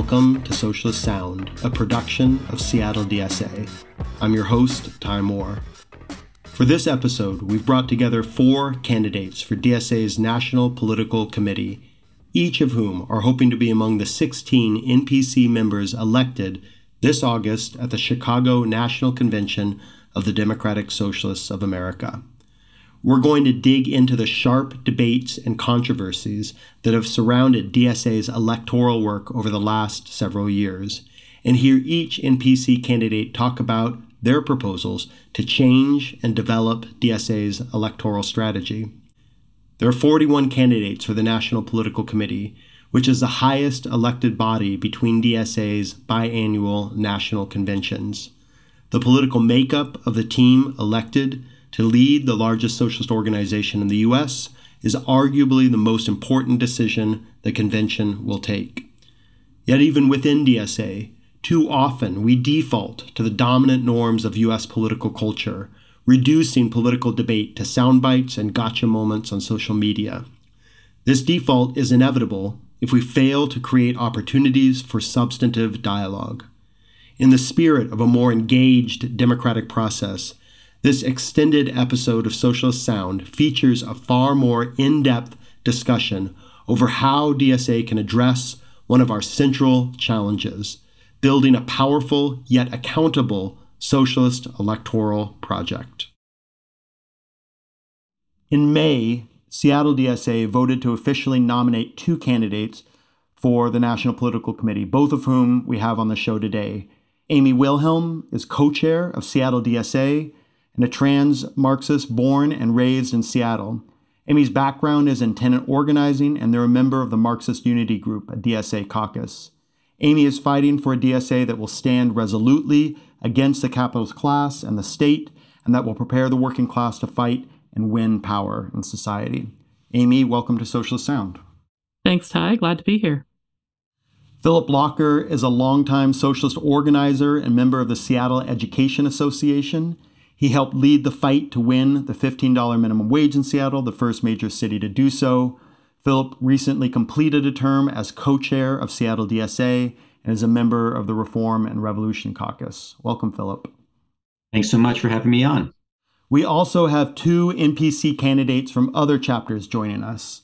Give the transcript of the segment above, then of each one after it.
Welcome to Socialist Sound, a production of Seattle DSA. I'm your host, Ty Moore. For this episode, we've brought together four candidates for DSA's National Political Committee, each of whom are hoping to be among the 16 NPC members elected this August at the Chicago National Convention of the Democratic Socialists of America. We're going to dig into the sharp debates and controversies that have surrounded DSA's electoral work over the last several years, and hear each NPC candidate talk about their proposals to change and develop DSA's electoral strategy. There are 41 candidates for the National Political Committee, which is the highest elected body between DSA's biannual national conventions. The political makeup of the team elected to lead the largest socialist organization in the U.S. is arguably the most important decision the convention will take. Yet, even within DSA, too often we default to the dominant norms of U.S. political culture, reducing political debate to soundbites and gotcha moments on social media. This default is inevitable if we fail to create opportunities for substantive dialogue. In the spirit of a more engaged democratic process, this extended episode of Socialist Sound features a far more in depth discussion over how DSA can address one of our central challenges building a powerful yet accountable socialist electoral project. In May, Seattle DSA voted to officially nominate two candidates for the National Political Committee, both of whom we have on the show today. Amy Wilhelm is co chair of Seattle DSA and a trans Marxist born and raised in Seattle. Amy's background is in tenant organizing, and they're a member of the Marxist Unity Group, a DSA caucus. Amy is fighting for a DSA that will stand resolutely against the capitalist class and the state, and that will prepare the working class to fight and win power in society. Amy, welcome to Socialist Sound. Thanks, Ty. Glad to be here. Philip Locker is a longtime socialist organizer and member of the Seattle Education Association. He helped lead the fight to win the $15 minimum wage in Seattle, the first major city to do so. Philip recently completed a term as co chair of Seattle DSA and is a member of the Reform and Revolution Caucus. Welcome, Philip. Thanks so much for having me on. We also have two NPC candidates from other chapters joining us.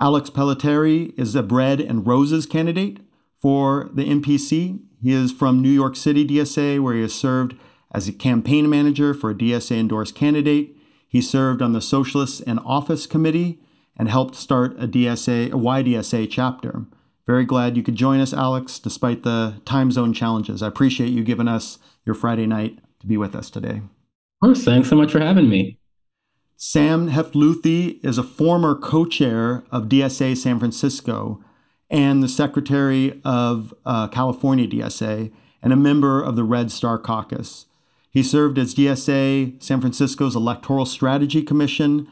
Alex Pellitteri is a Bread and Roses candidate for the NPC. He is from New York City DSA, where he has served as a campaign manager for a DSA endorsed candidate, he served on the Socialists in Office Committee and helped start a DSA, a YDSA chapter. Very glad you could join us, Alex, despite the time zone challenges. I appreciate you giving us your Friday night to be with us today. Of course, thanks so much for having me. Sam Heft-Luthy is a former co chair of DSA San Francisco and the secretary of uh, California DSA and a member of the Red Star Caucus. He served as DSA San Francisco's Electoral Strategy Commission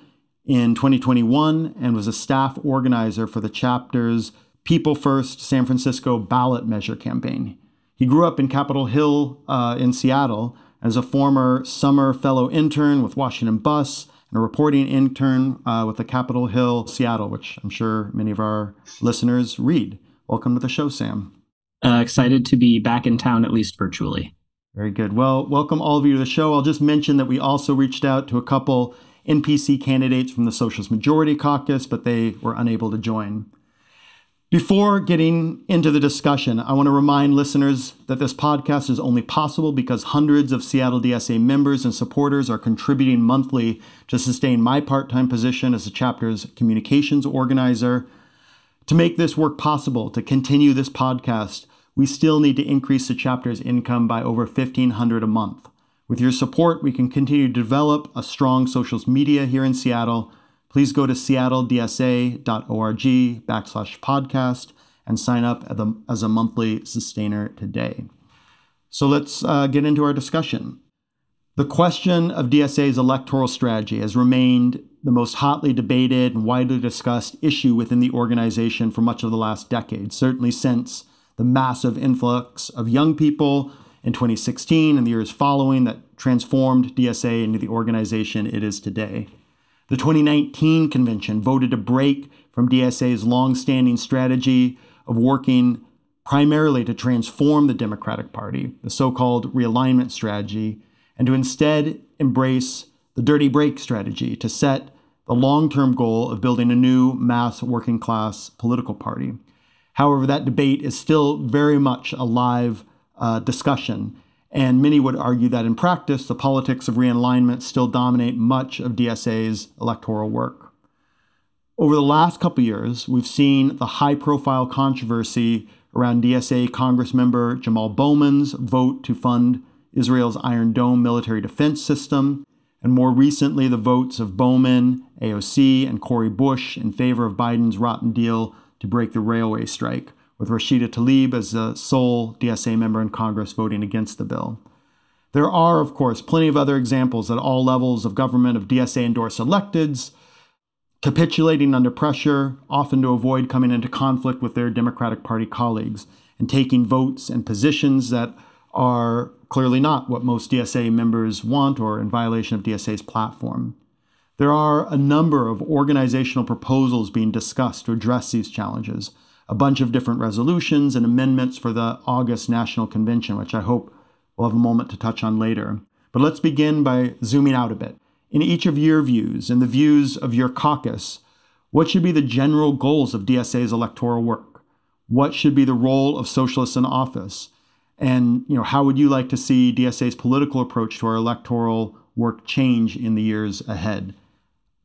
in 2021 and was a staff organizer for the chapter's People First San Francisco ballot measure campaign. He grew up in Capitol Hill uh, in Seattle as a former summer fellow intern with Washington Bus and a reporting intern uh, with the Capitol Hill Seattle, which I'm sure many of our listeners read. Welcome to the show, Sam. Uh, excited to be back in town, at least virtually. Very good. Well, welcome all of you to the show. I'll just mention that we also reached out to a couple NPC candidates from the Socialist Majority Caucus, but they were unable to join. Before getting into the discussion, I want to remind listeners that this podcast is only possible because hundreds of Seattle DSA members and supporters are contributing monthly to sustain my part time position as the chapter's communications organizer. To make this work possible, to continue this podcast, we still need to increase the chapter's income by over 1500 a month. With your support, we can continue to develop a strong socials media here in Seattle. Please go to seattledsa.org backslash podcast and sign up as a monthly sustainer today. So let's uh, get into our discussion. The question of DSA's electoral strategy has remained the most hotly debated and widely discussed issue within the organization for much of the last decade, certainly since the massive influx of young people in 2016 and the years following that transformed DSA into the organization it is today. The 2019 convention voted to break from DSA's long-standing strategy of working primarily to transform the Democratic Party, the so called realignment strategy, and to instead embrace the dirty break strategy to set the long term goal of building a new mass working class political party. However, that debate is still very much a live uh, discussion, and many would argue that in practice, the politics of realignment still dominate much of DSA's electoral work. Over the last couple years, we've seen the high profile controversy around DSA Congressmember Jamal Bowman's vote to fund Israel's Iron Dome military defense system, and more recently, the votes of Bowman, AOC, and Cori Bush in favor of Biden's rotten deal to break the railway strike, with Rashida Tlaib as the sole DSA member in Congress voting against the bill. There are, of course, plenty of other examples at all levels of government of DSA endorsed electeds capitulating under pressure, often to avoid coming into conflict with their Democratic Party colleagues, and taking votes and positions that are clearly not what most DSA members want or in violation of DSA's platform. There are a number of organizational proposals being discussed to address these challenges, a bunch of different resolutions and amendments for the August National Convention, which I hope we'll have a moment to touch on later. But let's begin by zooming out a bit in each of your views and the views of your caucus, what should be the general goals of DSA's electoral work? What should be the role of socialists in office? And you know, how would you like to see DSA's political approach to our electoral work change in the years ahead?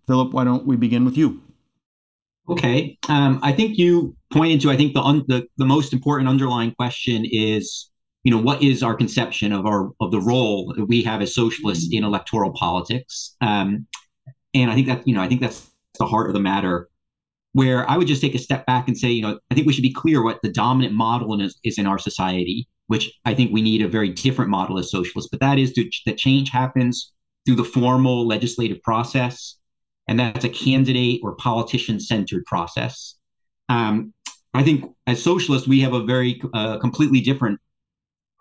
Philip, why don't we begin with you? Okay, um, I think you pointed to. I think the, un- the the most important underlying question is you know what is our conception of our of the role that we have as socialists in electoral politics um, and i think that you know i think that's the heart of the matter where i would just take a step back and say you know i think we should be clear what the dominant model is, is in our society which i think we need a very different model as socialists but that is to, that change happens through the formal legislative process and that's a candidate or politician centered process um, i think as socialists we have a very uh, completely different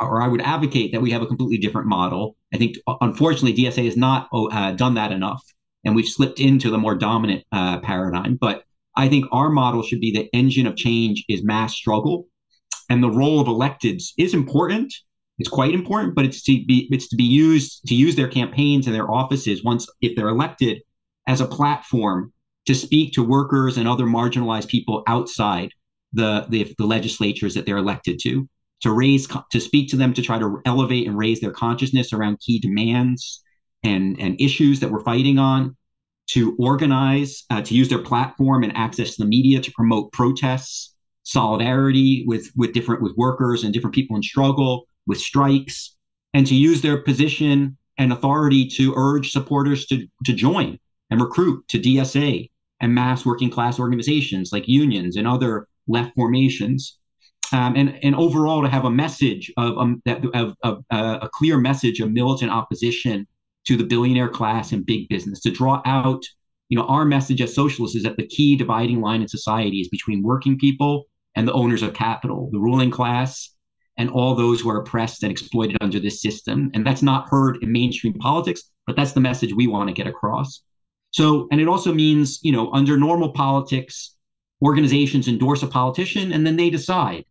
or I would advocate that we have a completely different model. I think, unfortunately, DSA has not oh, uh, done that enough, and we've slipped into the more dominant uh, paradigm. But I think our model should be the engine of change is mass struggle, and the role of electeds is important. It's quite important, but it's to be it's to be used to use their campaigns and their offices once if they're elected as a platform to speak to workers and other marginalized people outside the, the, the legislatures that they're elected to to raise to speak to them to try to elevate and raise their consciousness around key demands and and issues that we're fighting on to organize uh, to use their platform and access to the media to promote protests solidarity with with different with workers and different people in struggle with strikes and to use their position and authority to urge supporters to to join and recruit to DSA and mass working class organizations like unions and other left formations. Um, and and overall to have a message of um, that of, of uh, a clear message of militant opposition to the billionaire class and big business to draw out you know our message as socialists is that the key dividing line in society is between working people and the owners of capital the ruling class and all those who are oppressed and exploited under this system. And that's not heard in mainstream politics but that's the message we want to get across so and it also means you know under normal politics organizations endorse a politician and then they decide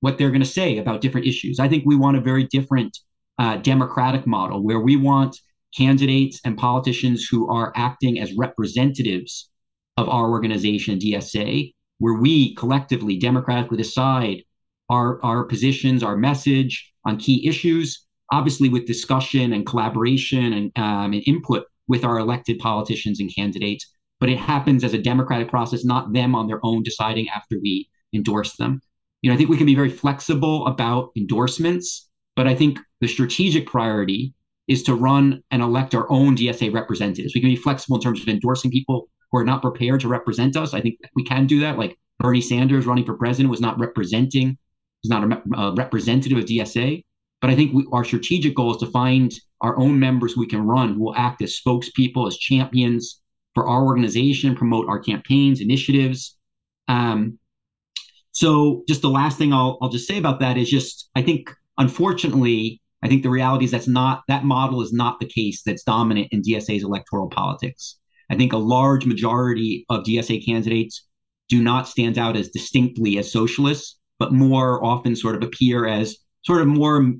what they're going to say about different issues. I think we want a very different uh, democratic model where we want candidates and politicians who are acting as representatives of our organization, DSA, where we collectively, democratically decide our, our positions, our message on key issues, obviously with discussion and collaboration and, um, and input with our elected politicians and candidates. But it happens as a democratic process, not them on their own deciding after we endorse them you know, I think we can be very flexible about endorsements, but I think the strategic priority is to run and elect our own DSA representatives. We can be flexible in terms of endorsing people who are not prepared to represent us. I think we can do that. Like Bernie Sanders running for president was not representing, was not a, a uh, representative of DSA. But I think we, our strategic goal is to find our own members we can run who will act as spokespeople, as champions for our organization, promote our campaigns, initiatives. Um, so just the last thing I'll I'll just say about that is just I think unfortunately I think the reality is that's not that model is not the case that's dominant in DSA's electoral politics. I think a large majority of DSA candidates do not stand out as distinctly as socialists, but more often sort of appear as sort of more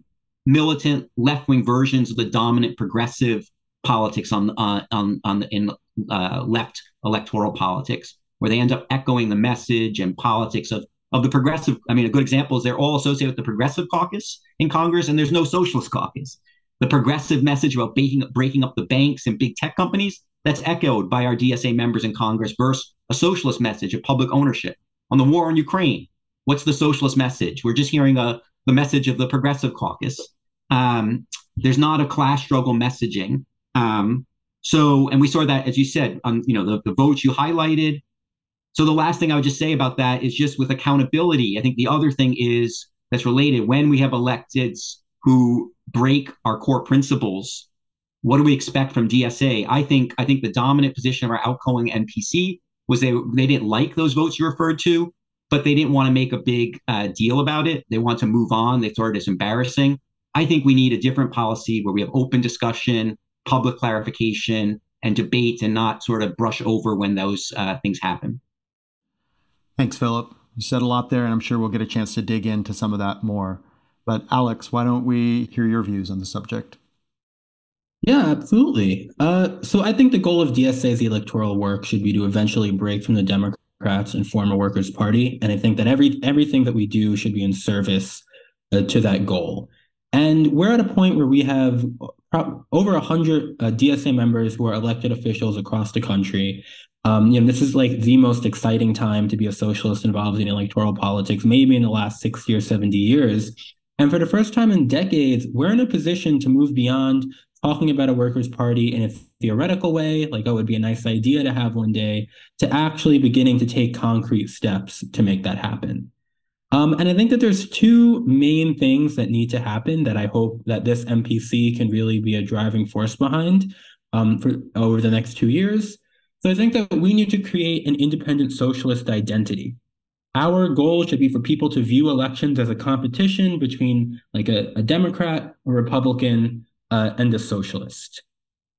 militant left wing versions of the dominant progressive politics on uh, on on the, in uh, left electoral politics, where they end up echoing the message and politics of of the progressive. I mean, a good example is they're all associated with the progressive caucus in Congress, and there's no socialist caucus. The progressive message about breaking, breaking up the banks and big tech companies that's echoed by our DSA members in Congress versus a socialist message of public ownership on the war in Ukraine. What's the socialist message? We're just hearing a, uh, the message of the progressive caucus. Um, there's not a class struggle messaging. Um, so, and we saw that, as you said, on you know the, the votes you highlighted. So the last thing I would just say about that is just with accountability. I think the other thing is that's related when we have electeds who break our core principles. What do we expect from DSA? I think I think the dominant position of our outgoing NPC was they they didn't like those votes you referred to, but they didn't want to make a big uh, deal about it. They want to move on. They thought it as embarrassing. I think we need a different policy where we have open discussion, public clarification, and debate, and not sort of brush over when those uh, things happen. Thanks, Philip. You said a lot there, and I'm sure we'll get a chance to dig into some of that more. But Alex, why don't we hear your views on the subject? Yeah, absolutely. Uh, so I think the goal of DSA's electoral work should be to eventually break from the Democrats and form a workers' party, and I think that every everything that we do should be in service uh, to that goal. And we're at a point where we have over 100 uh, DSA members who are elected officials across the country. Um, you know, this is like the most exciting time to be a socialist involved in electoral politics, maybe in the last 60 or 70 years. And for the first time in decades, we're in a position to move beyond talking about a workers' party in a theoretical way, like, oh, it would be a nice idea to have one day, to actually beginning to take concrete steps to make that happen. Um, and I think that there's two main things that need to happen that I hope that this NPC can really be a driving force behind um, for over the next two years. So I think that we need to create an independent socialist identity. Our goal should be for people to view elections as a competition between like a, a Democrat, a Republican, uh, and a socialist.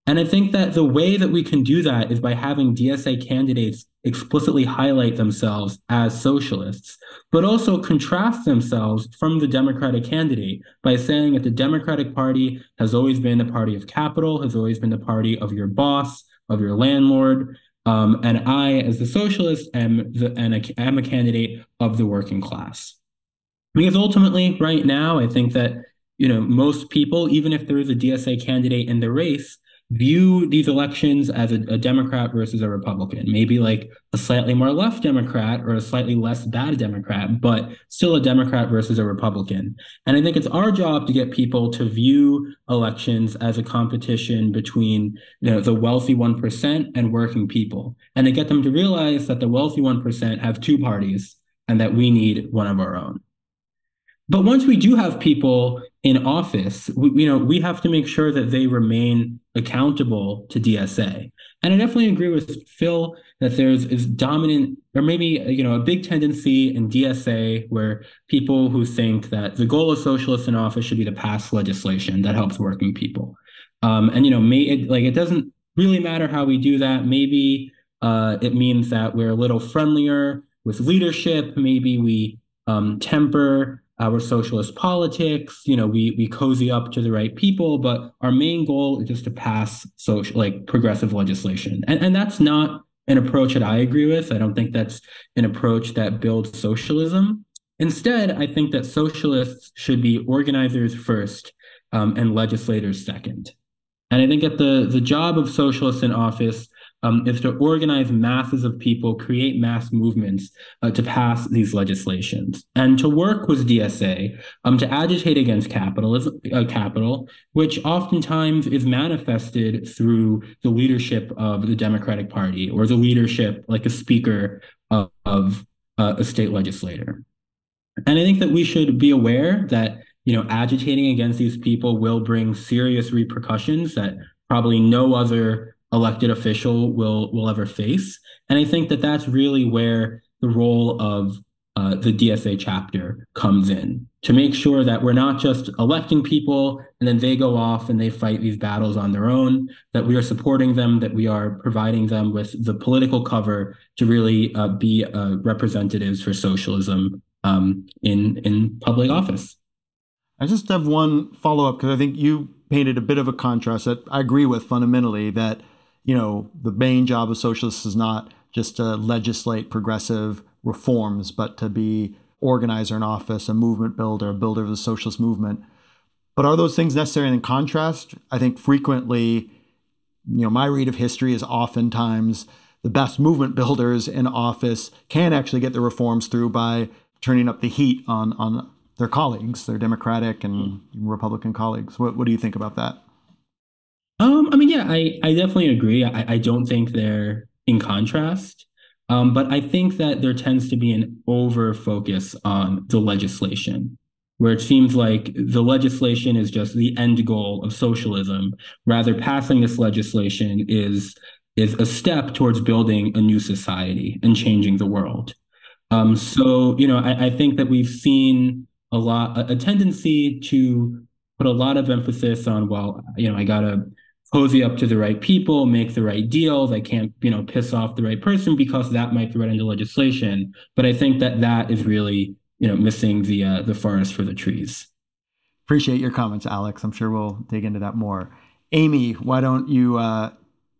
And I think that the way that we can do that is by having DSA candidates explicitly highlight themselves as socialists, but also contrast themselves from the Democratic candidate by saying that the Democratic Party has always been the party of capital, has always been the party of your boss, of your landlord. Um, and I, as the socialist, am, the, and a, am a candidate of the working class. Because ultimately, right now, I think that you know most people, even if there is a DSA candidate in the race, view these elections as a, a, Democrat versus a Republican, maybe like a slightly more left Democrat or a slightly less bad Democrat, but still a Democrat versus a Republican. And I think it's our job to get people to view elections as a competition between you know, the wealthy 1% and working people, and to get them to realize that the wealthy 1% have two parties and that we need one of our own. But once we do have people in office, we, you know, we have to make sure that they remain accountable to DSA. And I definitely agree with Phil that there's is dominant, or maybe you know, a big tendency in DSA where people who think that the goal of socialists in office should be to pass legislation that helps working people. Um, and you know, may it, like it doesn't really matter how we do that. Maybe uh, it means that we're a little friendlier with leadership. Maybe we um, temper our socialist politics. You know, we we cozy up to the right people, but our main goal is just to pass social like progressive legislation. And and that's not an approach that I agree with. I don't think that's an approach that builds socialism. Instead, I think that socialists should be organizers first um, and legislators second. And I think that the the job of socialists in office um, is to organize masses of people, create mass movements uh, to pass these legislations, and to work with DSA um, to agitate against capitalism, uh, capital, which oftentimes is manifested through the leadership of the Democratic Party or the leadership, like a speaker of, of uh, a state legislator. And I think that we should be aware that you know agitating against these people will bring serious repercussions that probably no other elected official will will ever face. And I think that that's really where the role of uh, the DSA chapter comes in to make sure that we're not just electing people and then they go off and they fight these battles on their own, that we are supporting them, that we are providing them with the political cover to really uh, be uh, representatives for socialism um, in in public office. I just have one follow up because I think you painted a bit of a contrast that I agree with fundamentally that you know the main job of socialists is not just to legislate progressive reforms, but to be organizer in office, a movement builder, a builder of the socialist movement. But are those things necessary? And in contrast, I think frequently, you know, my read of history is oftentimes the best movement builders in office can actually get the reforms through by turning up the heat on on their colleagues, their Democratic and hmm. Republican colleagues. What, what do you think about that? Um, I mean, yeah, I, I definitely agree. I, I don't think they're in contrast. Um, but I think that there tends to be an over focus on the legislation, where it seems like the legislation is just the end goal of socialism. Rather, passing this legislation is is a step towards building a new society and changing the world. Um, so, you know, I, I think that we've seen a lot a, a tendency to put a lot of emphasis on well you know i gotta cozy up to the right people make the right deals. I can't you know piss off the right person because that might threaten the legislation. But i think that that is really you know missing the uh, the forest for the trees. Appreciate your comments alex. I'm sure we'll dig into that more. Amy why don't you uh,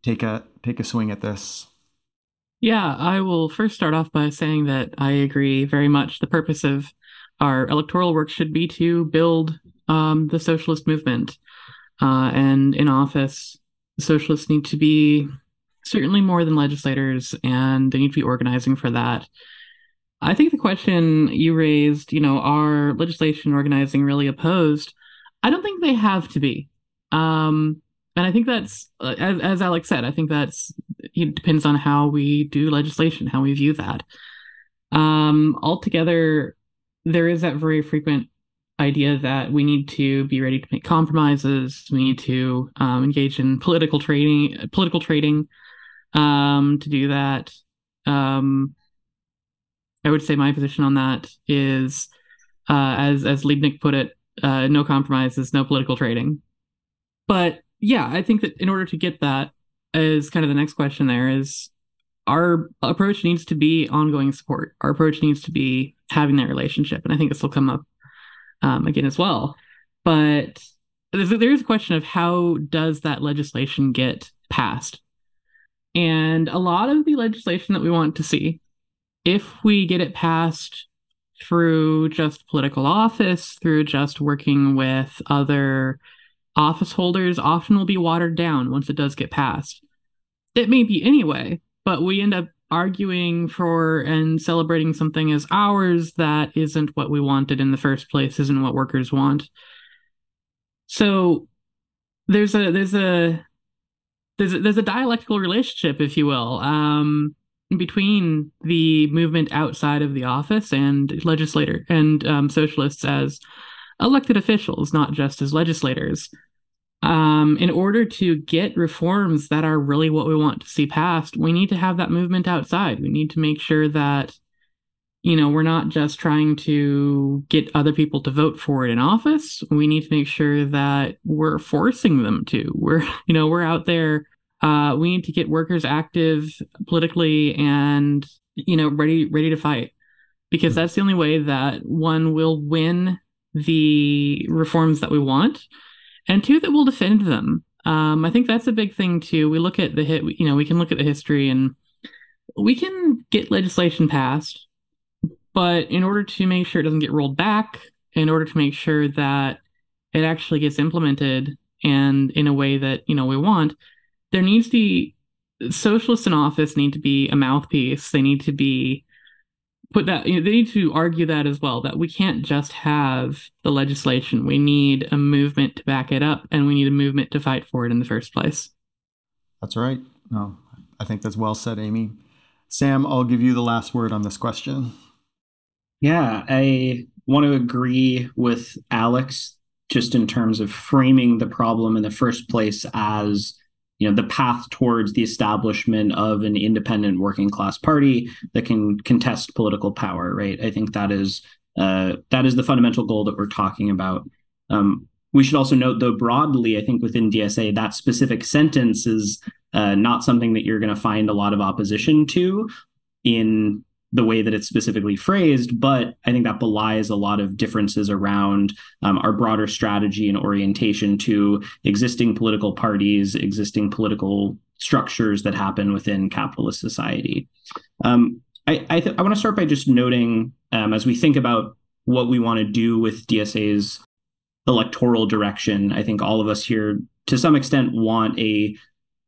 take a take a swing at this? Yeah i will first start off by saying that i agree very much. The purpose of our electoral work should be to build um, the socialist movement. Uh, and in office, socialists need to be certainly more than legislators, and they need to be organizing for that. I think the question you raised, you know, are legislation organizing really opposed? I don't think they have to be. Um, and I think that's, uh, as, as Alex said, I think that's it depends on how we do legislation, how we view that. Um, altogether, there is that very frequent idea that we need to be ready to make compromises. We need to um, engage in political trading, political trading. Um, to do that, um, I would say my position on that is, uh, as as Liebknecht put it, uh, no compromises, no political trading. But yeah, I think that in order to get that, is kind of the next question. There is our approach needs to be ongoing support. Our approach needs to be having that relationship. And I think this will come up um, again as well. But there is a question of how does that legislation get passed? And a lot of the legislation that we want to see, if we get it passed through just political office, through just working with other office holders, often will be watered down once it does get passed. It may be anyway, but we end up arguing for and celebrating something as ours that isn't what we wanted in the first place, isn't what workers want. So there's a there's a there's a, there's a dialectical relationship, if you will, um, between the movement outside of the office and legislator and um, socialists as elected officials, not just as legislators um, in order to get reforms that are really what we want to see passed, we need to have that movement outside. We need to make sure that, you know, we're not just trying to get other people to vote for it in office. We need to make sure that we're forcing them to. We're, you know, we're out there. Uh, we need to get workers active politically and, you know, ready ready to fight, because that's the only way that one will win the reforms that we want and two that will defend them. Um, I think that's a big thing too. We look at the hit, you know, we can look at the history and we can get legislation passed, but in order to make sure it doesn't get rolled back, in order to make sure that it actually gets implemented and in a way that you know we want, there needs to be socialists in office need to be a mouthpiece. They need to be put that you know, they need to argue that as well that we can't just have the legislation. We need a movement to back it up and we need a movement to fight for it in the first place. That's right. No i think that's well said amy. Sam i'll give you the last word on this question. Yeah i want to agree with alex just in terms of framing the problem in the first place as you know the path towards the establishment of an independent working class party that can contest political power right? I think that is uh, that is the fundamental goal that we're talking about. Um, we should also note though broadly i think within dsa that specific sentence is uh, not something that you're going to find a lot of opposition to in the way that it's specifically phrased, but I think that belies a lot of differences around um, our broader strategy and orientation to existing political parties, existing political structures that happen within capitalist society. Um, I, I, th- I want to start by just noting um, as we think about what we want to do with DSA's electoral direction, I think all of us here, to some extent, want a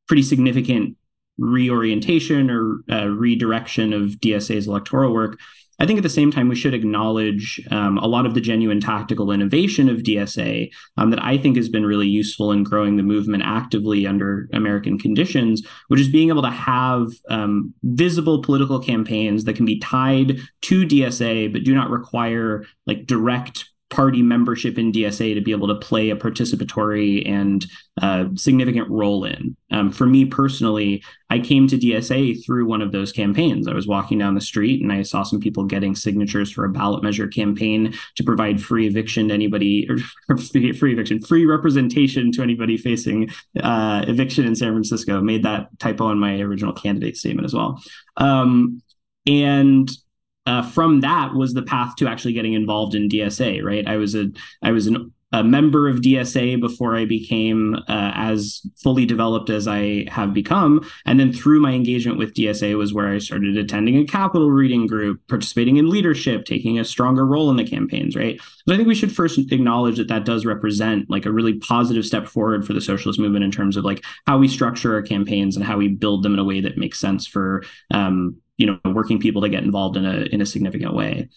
pretty significant reorientation or uh, redirection of DSA's electoral work. I think at the same time, we should acknowledge um, a lot of the genuine tactical innovation of DSA um, that I think has been really useful in growing the movement actively under American conditions, which is being able to have um, visible political campaigns that can be tied to DSA but do not require like direct party membership in DSA to be able to play a participatory and uh, significant role in. Um, for me personally, I came to DSA through one of those campaigns. I was walking down the street and I saw some people getting signatures for a ballot measure campaign to provide free eviction to anybody, or free, eviction, free representation to anybody facing uh, eviction in San Francisco. Made that typo in my original candidate statement as well. Um, and uh, from that was the path to actually getting involved in DSA. Right, I was a I was an, a member of DSA before I became uh, as fully developed as I have become, and then through my engagement with DSA was where I started attending a capital reading group, participating in leadership, taking a stronger role in the campaigns. Right, so I think we should first acknowledge that that does represent like a really positive step forward for the socialist movement in terms of like how we structure our campaigns and how we build them in a way that makes sense for um, you know working people to get involved in a in a significant way.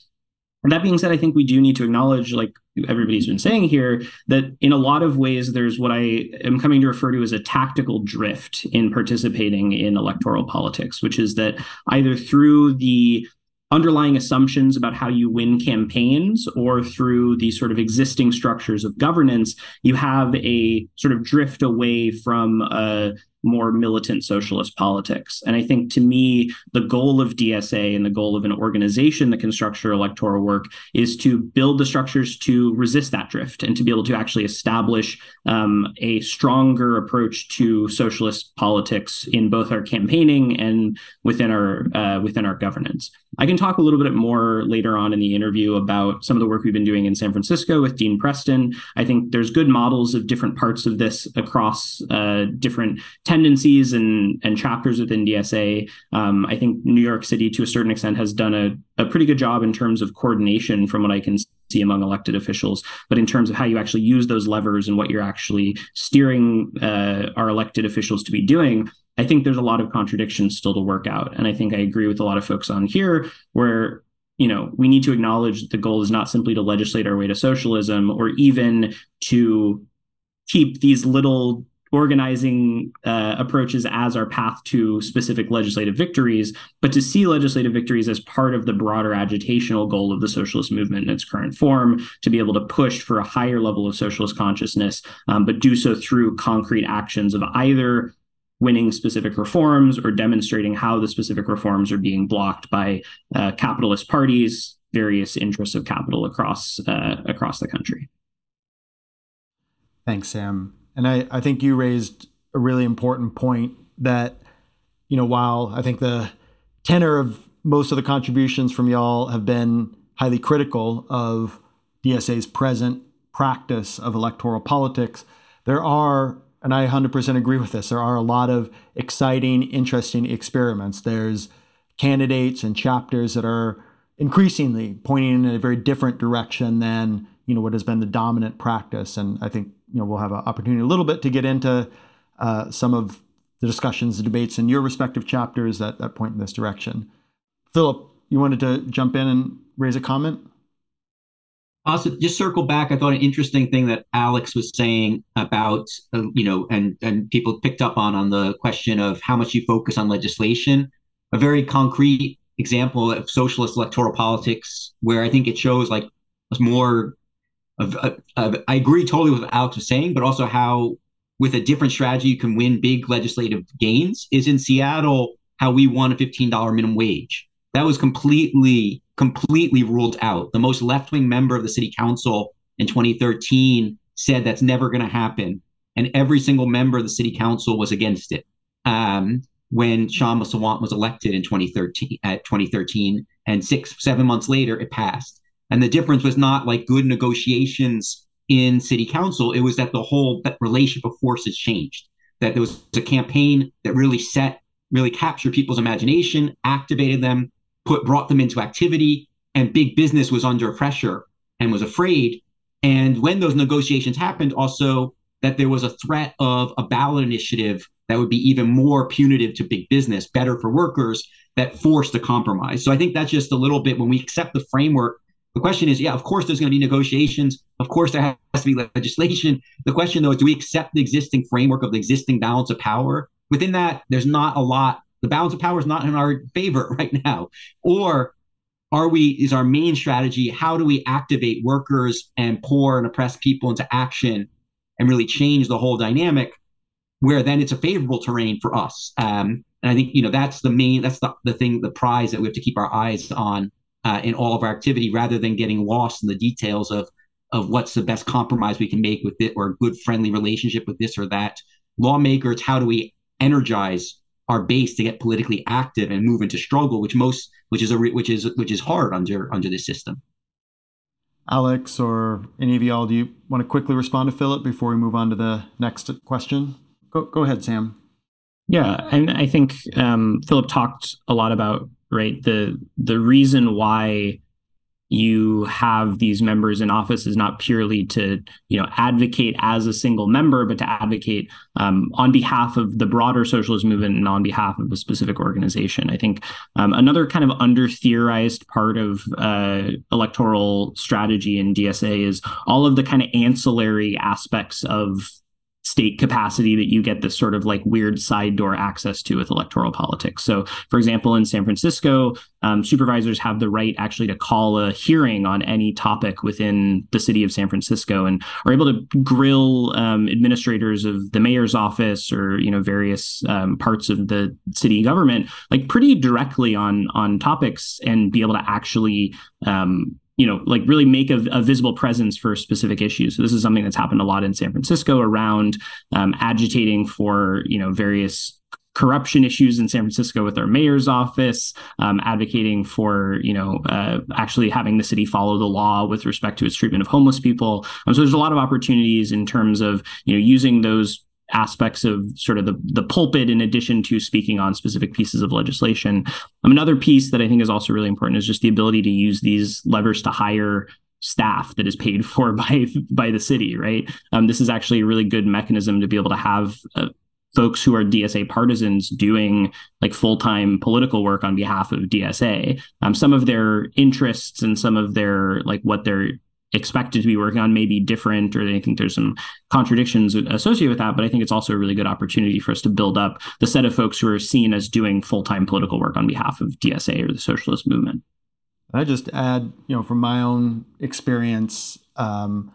That being said i think we do need to acknowledge like everybody's been saying here that in a lot of ways there's what i am coming to refer to as a tactical drift in participating in electoral politics which is that either through the underlying assumptions about how you win campaigns or through the sort of existing structures of governance, you have a sort of drift away from a more militant socialist politics. And I think to me, the goal of DSA and the goal of an organization that can structure electoral work is to build the structures to resist that drift and to be able to actually establish um, a stronger approach to socialist politics in both our campaigning and within our uh, within our governance. I can talk a little bit more later on in the interview about some of the work we've been doing in San Francisco with Dean Preston. I think there's good models of different parts of this across uh, different tendencies and and chapters within DSA. Um, I think New York City, to a certain extent, has done a, a pretty good job in terms of coordination, from what I can see among elected officials. But in terms of how you actually use those levers and what you're actually steering uh, our elected officials to be doing, I think there's a lot of contradictions still to work out. And I think I agree with a lot of folks on here where you know we need to acknowledge that the goal is not simply to legislate our way to socialism or even to keep these little organizing uh, approaches as our path to specific legislative victories, but to see legislative victories as part of the broader agitational goal of the socialist movement in its current form, to be able to push for a higher level of socialist consciousness, um, but do so through concrete actions of either winning specific reforms or demonstrating how the specific reforms are being blocked by uh, capitalist parties, various interests of capital across uh, across the country. Thanks, Sam. And I, I think you raised a really important point that, you know, while I think the tenor of most of the contributions from y'all have been highly critical of DSA's present practice of electoral politics, there are and I 100% agree with this. There are a lot of exciting, interesting experiments. There's candidates and chapters that are increasingly pointing in a very different direction than you know what has been the dominant practice. And I think you know we'll have an opportunity a little bit to get into uh, some of the discussions, the debates in your respective chapters that that point in this direction. Philip, you wanted to jump in and raise a comment? Also, just circle back. I thought an interesting thing that Alex was saying about, uh, you know, and and people picked up on on the question of how much you focus on legislation. A very concrete example of socialist electoral politics, where I think it shows like more of, of, I agree totally with what Alex was saying, but also how with a different strategy you can win big legislative gains. Is in Seattle how we won a fifteen dollar minimum wage. That was completely completely ruled out. The most left wing member of the city council in 2013 said that's never going to happen. And every single member of the city council was against it. Um, when Kshama Sawant was elected in 2013 at 2013, and six seven months later it passed. And the difference was not like good negotiations in city council; it was that the whole relationship of forces changed. That there was a campaign that really set, really captured people's imagination, activated them, put brought them into activity, and big business was under pressure and was afraid. And when those negotiations happened, also that there was a threat of a ballot initiative that would be even more punitive to big business, better for workers, that forced a compromise. So I think that's just a little bit when we accept the framework. The question is, yeah, of course there's going to be negotiations. Of course there has to be legislation. The question though is, do we accept the existing framework of the existing balance of power? Within that, there's not a lot. The balance of power is not in our favor right now. Or are we is our main strategy how do we activate workers and poor and oppressed people into action and really change the whole dynamic where then it's a favorable terrain for us. Um, and I think you know that's the main that's the, the thing the prize that we have to keep our eyes on uh, in all of our activity rather than getting lost in the details of of what's the best compromise we can make with it or a good friendly relationship with this or that. lawmaker it's how do we energize our base to get politically active and move into struggle, which most which is a which is which is hard under under this system. Alex or any of y'all, do you want to quickly respond to Philip before we move on to the next question? Go, go ahead, Sam. Yeah, and I think um, Philip talked a lot about right? The the reason why you have these members in office is not purely to you know advocate as a single member but to advocate um, on behalf of the broader socialist movement and on behalf of a specific organization. I think um, another kind of under theorized part of uh, electoral strategy in dsa is all of the kind of ancillary aspects of state capacity that you get this sort of like weird side door access to with electoral politics. So, for example, in San Francisco, um, supervisors have the right actually to call a hearing on any topic within the city of San Francisco and are able to grill um, administrators of the mayor's office or you know various um, parts of the city government like pretty directly on on topics and be able to actually um, you know, like really make a, a, visible presence for specific issues. So this is something that's happened a lot in San Francisco around um, agitating for, you know, various corruption issues in San Francisco with our mayor's office, um, advocating for you know uh, actually having the city follow the law with respect to its treatment of homeless people. Um, so there's a lot of opportunities in terms of you know using those aspects of sort of the, the pulpit in addition to speaking on specific pieces of legislation. Um, another piece that I think is also really important is just the ability to use these levers to hire staff that is paid for by by the city right um, this is actually a really good mechanism to be able to have uh, folks who are DSA partisans doing like full-time political work on behalf of DSA. Um, some of their interests and some of their like what they're expected to be working on may be different, or I think there's some contradictions associated with that. But I think it's also a really good opportunity for us to build up the set of folks who are seen as doing full time political work on behalf of DSA or the socialist movement. I just add, you know, from my own experience, um,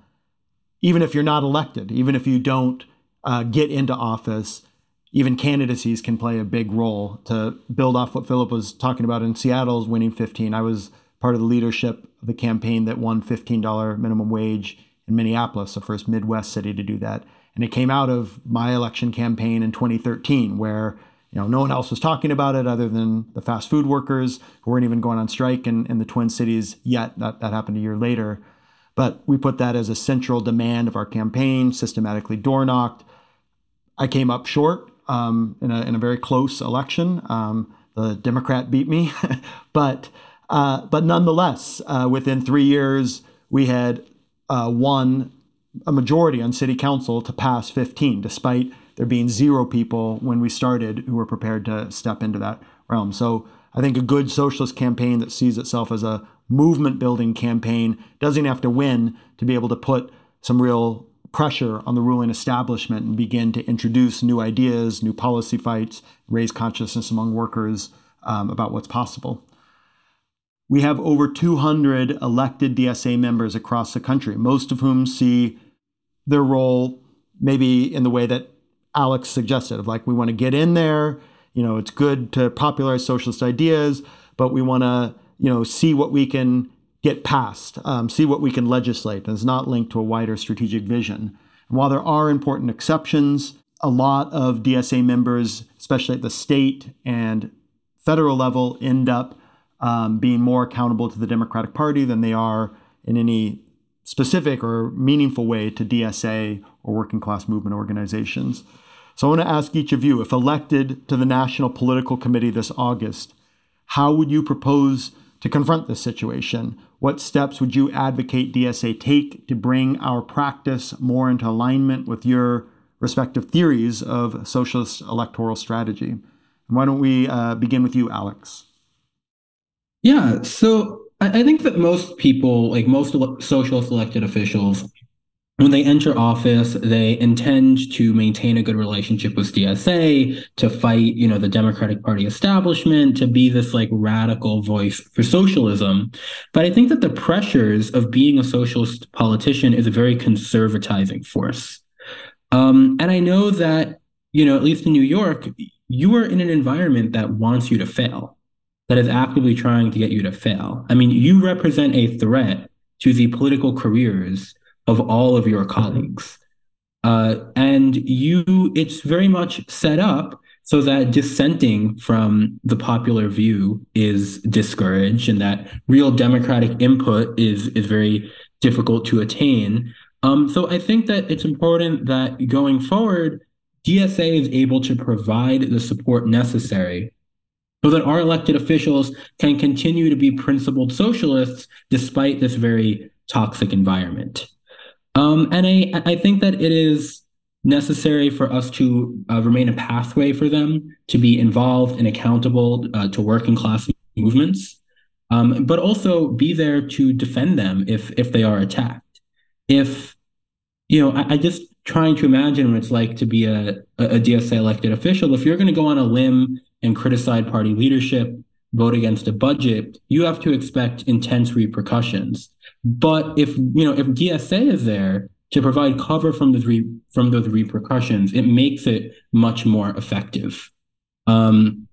even if you're not elected, even if you don't uh, get into office, even candidacies can play a big role to build off what Philip was talking about in Seattle's winning 15. I was part of the leadership of the campaign that won $15 minimum wage in Minneapolis, the first Midwest city to do that. And it came out of my election campaign in 2013, where you know no one else was talking about it other than the fast food workers who weren't even going on strike in, in the Twin Cities yet. That that happened a year later. But we put that as a central demand of our campaign, systematically door knocked. I came up short um, in, a, in a very close election. Um, the Democrat beat me, but uh, but nonetheless, uh, within three years, we had uh, won a majority on city council to pass 15, despite there being zero people when we started who were prepared to step into that realm. So I think a good socialist campaign that sees itself as a movement building campaign doesn't have to win to be able to put some real pressure on the ruling establishment and begin to introduce new ideas, new policy fights, raise consciousness among workers um, about what's possible. We have over 200 elected DSA members across the country, most of whom see their role maybe in the way that Alex suggested of like, we want to get in there. You know, it's good to popularize socialist ideas, but we want to, you know, see what we can get passed, um, see what we can legislate. And it's not linked to a wider strategic vision. And while there are important exceptions, a lot of DSA members, especially at the state and federal level, end up um, being more accountable to the Democratic Party than they are in any specific or meaningful way to DSA or working class movement organizations. So I want to ask each of you if elected to the National Political Committee this August, how would you propose to confront this situation? What steps would you advocate DSA take to bring our practice more into alignment with your respective theories of socialist electoral strategy? And why don't we uh, begin with you, Alex? Yeah, so I think that most people, like most social selected officials, when they enter office, they intend to maintain a good relationship with DSA, to fight, you know, the Democratic Party establishment, to be this like radical voice for socialism. But I think that the pressures of being a socialist politician is a very conservatizing force. Um, and I know that, you know, at least in New York, you are in an environment that wants you to fail, that is actively trying to get you to fail. I mean, you represent a threat to the political careers of all of your colleagues. Uh, and you, it's very much set up so that dissenting from the popular view is discouraged and that real democratic input is, is very difficult to attain. Um, so I think that it's important that going forward, DSA is able to provide the support necessary so that our elected officials can continue to be principled socialists despite this very toxic environment. Um, and I, I think that it is necessary for us to uh, remain a pathway for them to be involved and accountable uh, to working class movements, um, but also be there to defend them if if they are attacked. If you know, I, I just trying to imagine what it's like to be a, a DSA elected official. If you're going to go on a limb and criticize party leadership, vote against a budget, you have to expect intense repercussions. But if you know if DSA is there to provide cover from those re- from those repercussions, it makes it much more effective. Um,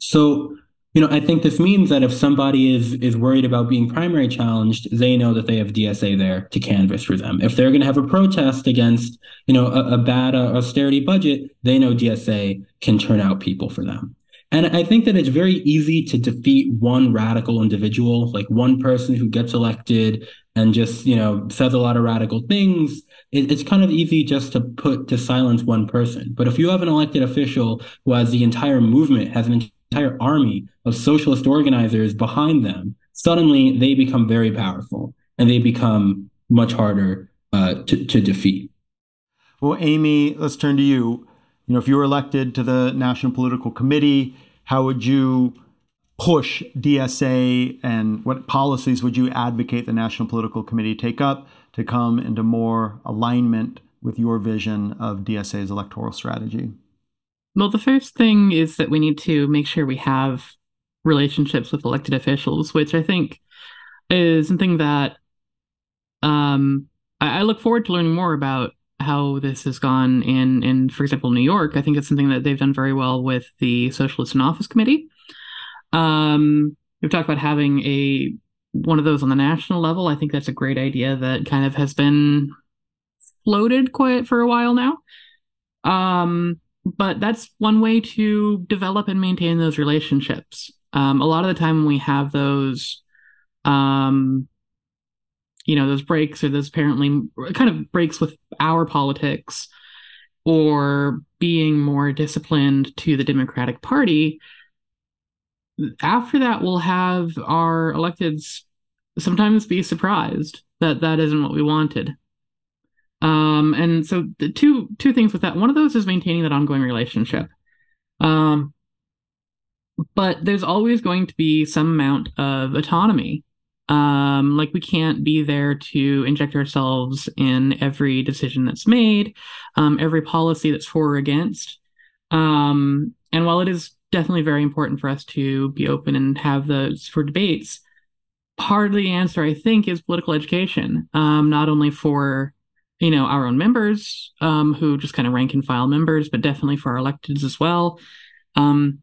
so you know, I think this means that if somebody is is worried about being primary challenged, they know that they have DSA there to canvass for them. If they're going to have a protest against, you know, a, a bad uh, austerity budget, they know DSA can turn out people for them. And I think that it's very easy to defeat one radical individual, like one person who gets elected and just, you know, says a lot of radical things. It, it's kind of easy just to put to silence one person. But if you have an elected official who has the entire movement, has an entire army of socialist organizers behind them, suddenly they become very powerful and they become much harder uh, to, to defeat. Well, Amy, let's turn to you you know, if you were elected to the National Political Committee, how would you push DSA and what policies would you advocate the National Political Committee take up to come into more alignment with your vision of DSA's electoral strategy? Well, the first thing is that we need to make sure we have relationships with elected officials, which I think is something that um, I, I look forward to learning more about how this has gone in in for example New York. I think it's something that they've done very well with the Socialist in Office Committee. Um, we've talked about having a one of those on the national level. I think that's a great idea that kind of has been floated quite for a while now. Um, but that's one way to develop and maintain those relationships. Um, a lot of the time when we have those um, you know those breaks or those apparently kind of breaks with our politics or being more disciplined to the Democratic Party. After that, we'll have our electeds sometimes be surprised that that isn't what we wanted. Um, and so the two two things with that. One of those is maintaining that ongoing relationship. Um, but there's always going to be some amount of autonomy um, like we can't be there to inject ourselves in every decision that's made, um, every policy that's for or against. Um, and while it is definitely very important for us to be open and have those for debates, part of the answer I think is political education, um, not only for you know our own members um, who just kind of rank and file members, but definitely for our electeds as well. Um,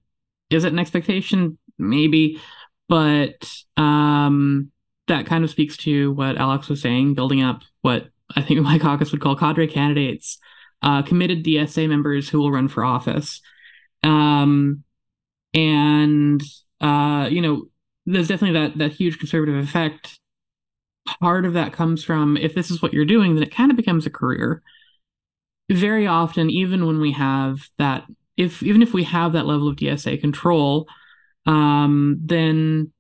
is it an expectation? Maybe, but um, that kind of speaks to what Alex was saying, building up what I think my caucus would call cadre candidates uh, committed DSA members who will run for office. Um, and uh, you know, there's definitely that that huge conservative effect. Part of that comes from if this is what you're doing, then it kind of becomes a career. Very often, even when we have that, if even if we have that level of DSA control, um, then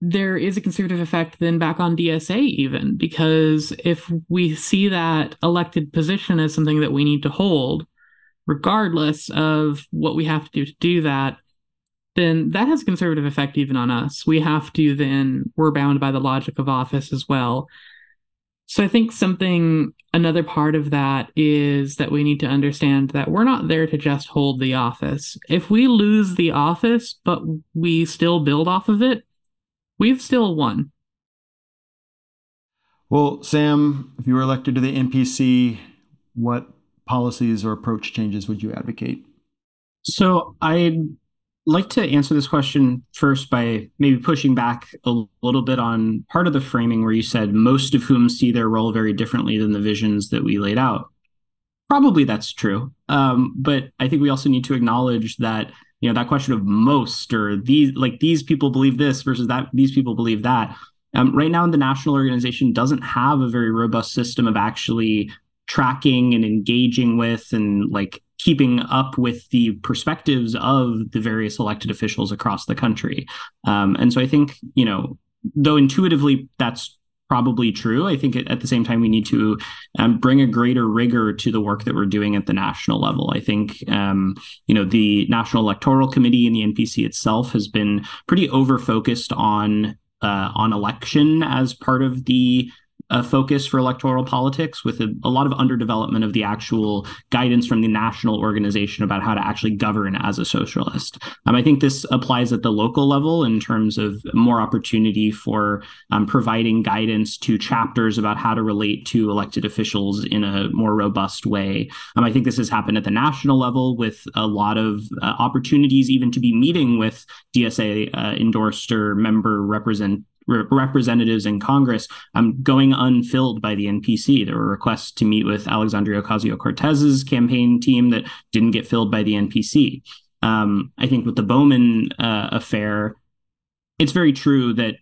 there is a conservative effect then back on DSA even because if we see that elected position as something that we need to hold, regardless of what we have to do to do that, then that has a conservative effect even on us. We have to then we're bound by the logic of office as well. So I think something another part of that is that we need to understand that we're not there to just hold the office. If we lose the office but we still build off of it, we've still won. Well, Sam, if you were elected to the NPC, what policies or approach changes would you advocate? So I'd like to answer this question first by maybe pushing back a little bit on part of the framing where you said most of whom see their role very differently than the visions that we laid out. Probably that's true. Um, but I think we also need to acknowledge that you know that question of most or these like these people believe this versus that these people believe that um, right now the national organization doesn't have a very robust system of actually tracking and engaging with and like keeping up with the perspectives of the various elected officials across the country um, and so i think you know though intuitively that's probably true. I think at the same time we need to um, bring a greater rigor to the work that we're doing at the national level. I think um, you know the National Electoral Committee and the NPC itself has been pretty over focused on uh, on election as part of the a focus for electoral politics with a, a, lot of underdevelopment of the actual guidance from the national organization about how to actually govern as a socialist. Um, I think this applies at the local level in terms of more opportunity for um, providing guidance to chapters about how to relate to elected officials in a more robust way. Um, I think this has happened at the national level with a lot of uh, opportunities even to be meeting with DSA uh, endorsed or member represent representatives in Congress um, going unfilled by the NPC. There were requests to meet with Alexandria Ocasio Cortez's campaign team that didn't get filled by the NPC. Um, I think with the Bowman uh, affair, it's very true that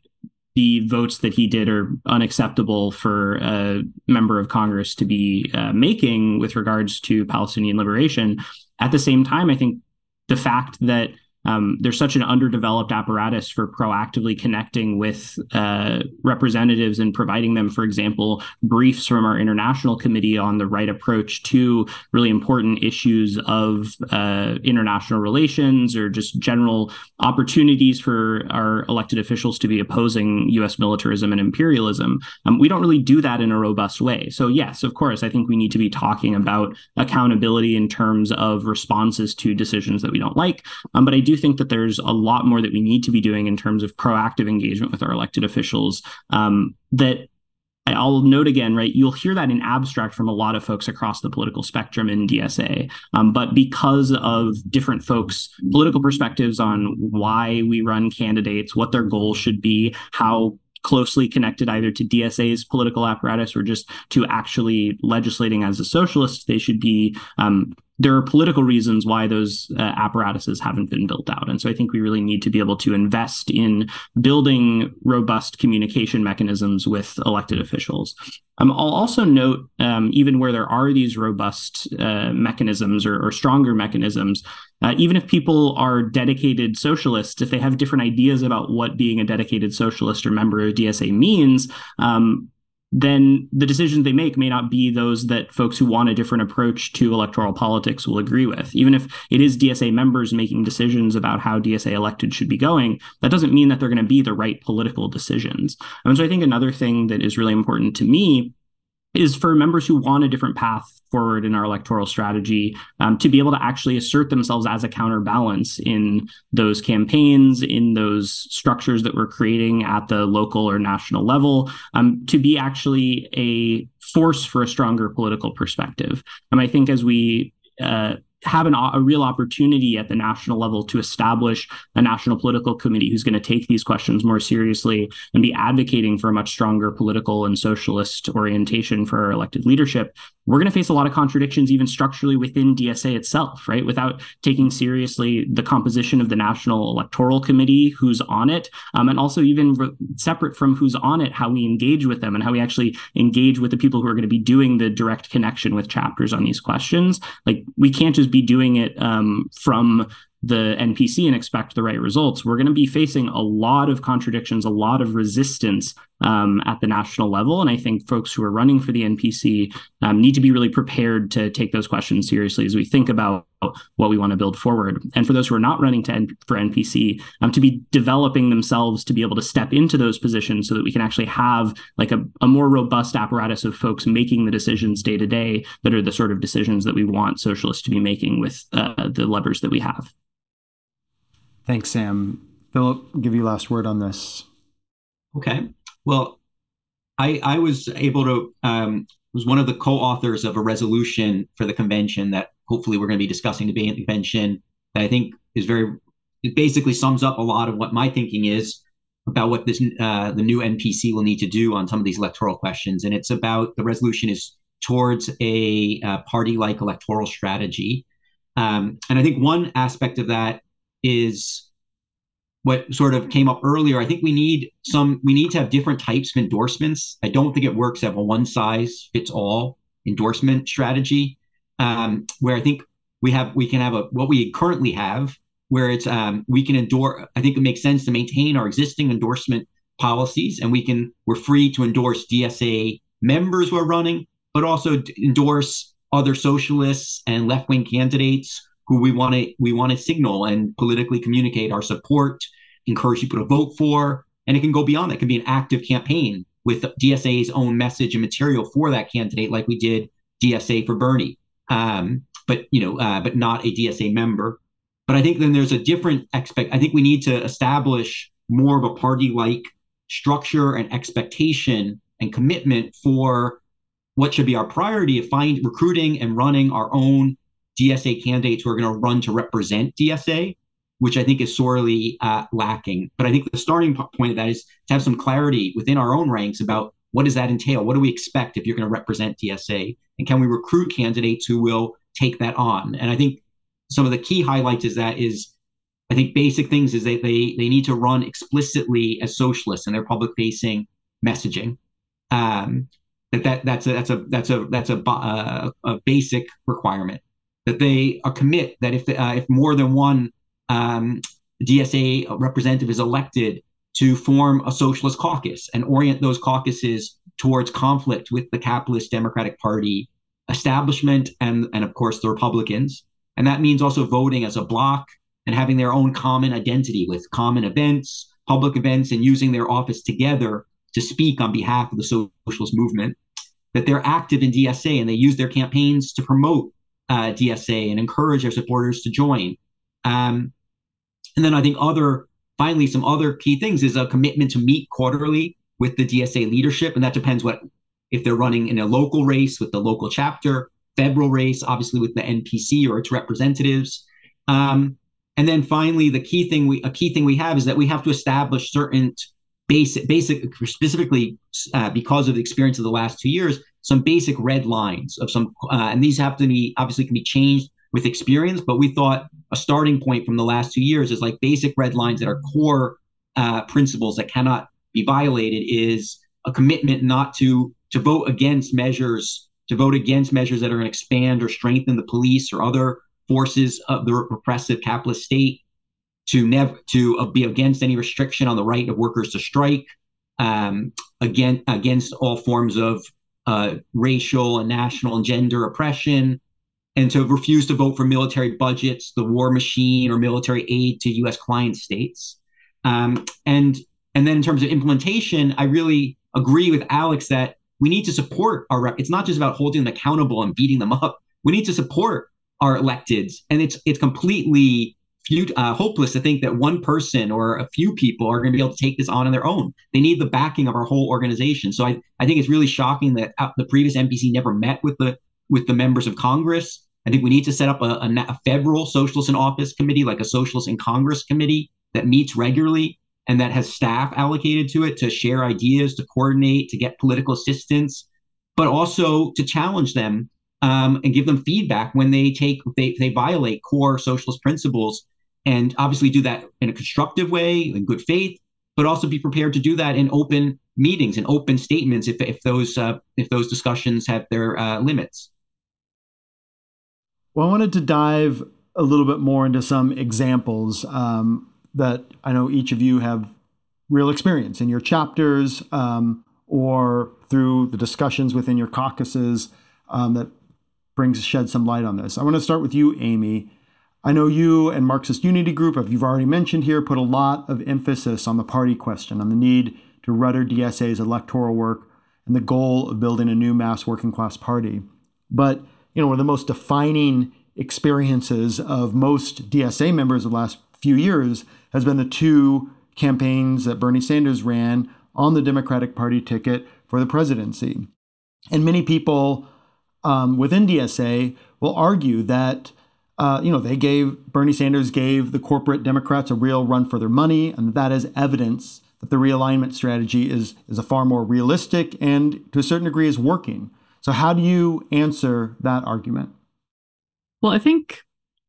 the votes that he did are unacceptable for a member of Congress to be uh, making with regards to Palestinian liberation. At the same time, I think the fact that um, there's such an underdeveloped apparatus for proactively connecting with uh, representatives and providing them, for example, briefs from our international committee on the right approach to really important issues of uh, international relations or just general opportunities for our elected officials to be opposing U.S. militarism and imperialism. Um, we don't really do that in a robust way. So, yes, of course, I think we need to be talking about accountability in terms of responses to decisions that we don't like. Um, but I do think that there's a lot more that we need to be doing in terms of proactive engagement with our elected officials um, that I'll note again, right? You'll hear that in abstract from a lot of folks across the political spectrum in DSA. Um, but because of different folks' political perspectives on why we run candidates, what their goals should be, how closely connected either to DSA's political apparatus or just to actually legislating as a socialist, they should be um, there are political reasons why those uh, apparatuses haven't been built out. And so I think we really need to be able to invest in building robust communication mechanisms with elected officials. Um, I'll also note, um, even where there are these robust uh, mechanisms or, or, stronger mechanisms, uh, even if people are dedicated socialists, if they have different ideas about what being a dedicated socialist or member of DSA means, um, then the decisions they make may not be those that folks who want a different approach to electoral politics will agree with. Even if it is DSA members making decisions about how DSA elected should be going, that doesn't mean that they're going to be the right political decisions. And so I think another thing that is really important to me is for members who want a different path forward in our electoral strategy um, to be able to actually assert themselves as a counterbalance in those campaigns, in those structures that we're creating at the local or national level, um, to be actually a force for a stronger political perspective. And I think as we uh, have an, a real opportunity at the national level to establish a national political committee who's going to take these questions more seriously and be advocating for a much stronger political and socialist orientation for our elected leadership. We're going to face a lot of contradictions even structurally within DSA itself, right? Without taking seriously the composition of the National Electoral Committee, who's on it, um, and also even re- separate from who's on it, how we engage with them and how we actually engage with the people who are going to be doing the direct connection with chapters on these questions. Like we can't just be doing it um, from the NPC and expect the right results, we're going to be facing a lot of contradictions, a lot of resistance um, at the national level. And I think folks who are running for the NPC um, need to be really prepared to take those questions seriously as we think about what we want to build forward. And for those who are not running to N- for NPC, um, to be developing themselves to be able to step into those positions so that we can actually have like a, a more robust apparatus of folks making the decisions day to day that are the sort of decisions that we want socialists to be making with uh, the levers that we have. Thanks, Sam. Philip, give you last word on this. Okay. Well, I I was able to um, was one of the co-authors of a resolution for the convention that hopefully we're going to be discussing today at the convention that I think is very it basically sums up a lot of what my thinking is about what this uh, the new NPC will need to do on some of these electoral questions, and it's about the resolution is towards a, a party-like electoral strategy, um, and I think one aspect of that is what sort of came up earlier. I think we need some we need to have different types of endorsements. I don't think it works to have a one size fits all endorsement strategy. Um, where I think we have we can have a what we currently have where it's um, we can endorse. I think it makes sense to maintain our existing endorsement policies, and we can we're free to endorse DSA members who are running, but also endorse other socialists and left wing candidates who we want to we want to signal and politically communicate our support, encourage people to vote for, and it can go beyond that. It can be an active campaign with DSA's own message and material for that candidate, like we did DSA for Bernie, um, but you know, uh, but not a DSA member. But I think then there's a different expect. I think we need to establish more of a party-like structure and expectation and commitment for what should be our priority of find recruiting and running our own DSA candidates who are going to run to represent DSA, which I think is sorely uh, lacking. But I think the starting point of that is to have some clarity within our own ranks about what does that entail? What do we expect if you're going to represent DSA? And can we recruit candidates who will take that on? And I think some of the key highlights is that is I think basic things is that they they need to run explicitly as socialists in their public facing messaging. Um, that, that that's a that's a that's a that's a, uh, a basic requirement that they uh, commit that if uh, if more than one um, DSA representative is elected to form a socialist caucus and orient those caucuses towards conflict with the capitalist Democratic Party establishment and and of course the Republicans. And that means also voting as a bloc and having their own common identity with common events, public events, and using their office together to speak on behalf of the socialist movement. That they're active in DSA and they use their campaigns to promote uh, DSA and encourage their supporters to join. Um, and then I think other, finally, some other key things is a commitment to meet quarterly with the DSA leadership, and that depends what if they're running in a local race with the local chapter, federal race, obviously with the NPC or its representatives. Um, and then finally, the key thing we a key thing we have is that we have to establish certain basic basic specifically uh, because of the experience of the last two years some basic red lines of some, uh, and these have to be obviously can be changed with experience. But we thought a starting point from the last two years is like basic red lines that are core uh, principles that cannot be violated. Is a commitment not to to vote against measures to vote against measures that are going to expand or strengthen the police or other forces of the repressive capitalist state to never to uh, be against any restriction on the right of workers to strike um, again against all forms of uh, racial and national and gender oppression, and to refuse to vote for military budgets, the war machine, or military aid to U.S. client states. Um, and and then in terms of implementation, I really agree with Alex that we need to support our. It's not just about holding them accountable and beating them up. We need to support our electeds, and it's it's completely uh, hopeless to think that one person or a few people are going to be able to take this on on their own. They need the backing of our whole organization. So I, I think it's really shocking that uh, the previous NPC never met with the with the members of Congress. I think we need to set up a, a, a federal socialist in office committee, like a socialist in Congress committee that meets regularly and that has staff allocated to it to share ideas, to coordinate, to get political assistance, but also to challenge them um, and give them feedback when they take they, they violate core socialist principles and obviously do that in a constructive way in good faith but also be prepared to do that in open meetings and open statements if, if those uh, if those discussions have their uh, limits well i wanted to dive a little bit more into some examples um, that i know each of you have real experience in your chapters um, or through the discussions within your caucuses um, that brings shed some light on this. I want to start with you, Amy. I know you and Marxist Unity Group, as you've already mentioned here, put a lot of emphasis on the party question, on the need to rudder DSA's electoral work and the goal of building a new mass working class party. But you know, one of the most defining experiences of most DSA members of the last few years has been the two campaigns that Bernie Sanders ran on the Democratic Party ticket for the presidency. And many people um, within DSA will argue that uh, you know they gave Bernie Sanders gave the corporate Democrats a real run for their money, and that is evidence that the realignment strategy is is a far more realistic and to a certain degree is working. So how do you answer that argument? Well, I think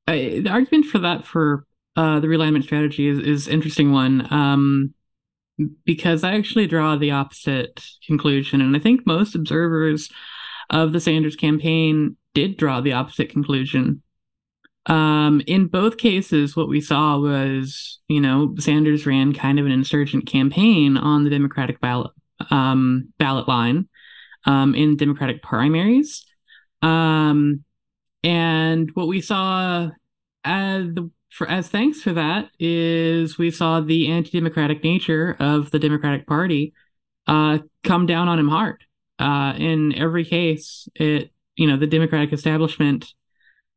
uh, the argument for that for uh, the realignment strategy is is interesting one. Um, because I actually draw the opposite conclusion, and I think most observers of the Sanders campaign did draw the opposite conclusion. Um, in both cases, what we saw was, you know, Sanders ran kind of an insurgent campaign on the Democratic ballot um, ballot line um, in Democratic primaries. Um, and what we saw as the for as thanks for that is we saw the anti-democratic nature of the Democratic Party uh, come down on him hard uh, in every case, it you know the Democratic establishment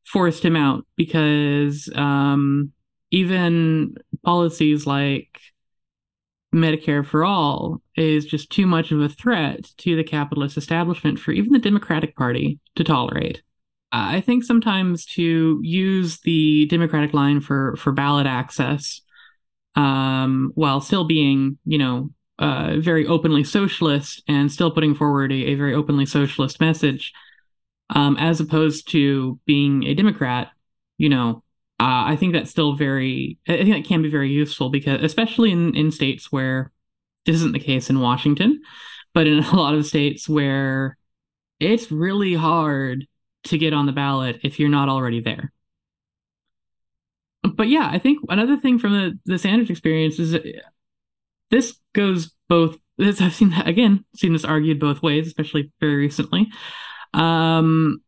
forced him out because um, even policies like Medicare for all is just too much of a threat to the capitalist establishment for even the Democratic Party to tolerate. I think sometimes to use the Democratic line for for ballot access, um, while still being you know uh, very openly socialist and still putting forward a, a very openly socialist message, um, as opposed to being a Democrat, you know, uh, I think that's still very, I think that can be very useful because, especially in, in states where this isn't the case in Washington, but in a lot of states where it's really hard to get on the ballot if you're not already there. But yeah, I think another thing from the, the Sanders experience is this goes both this I've seen that again, seen this argued both ways, especially very recently. Um,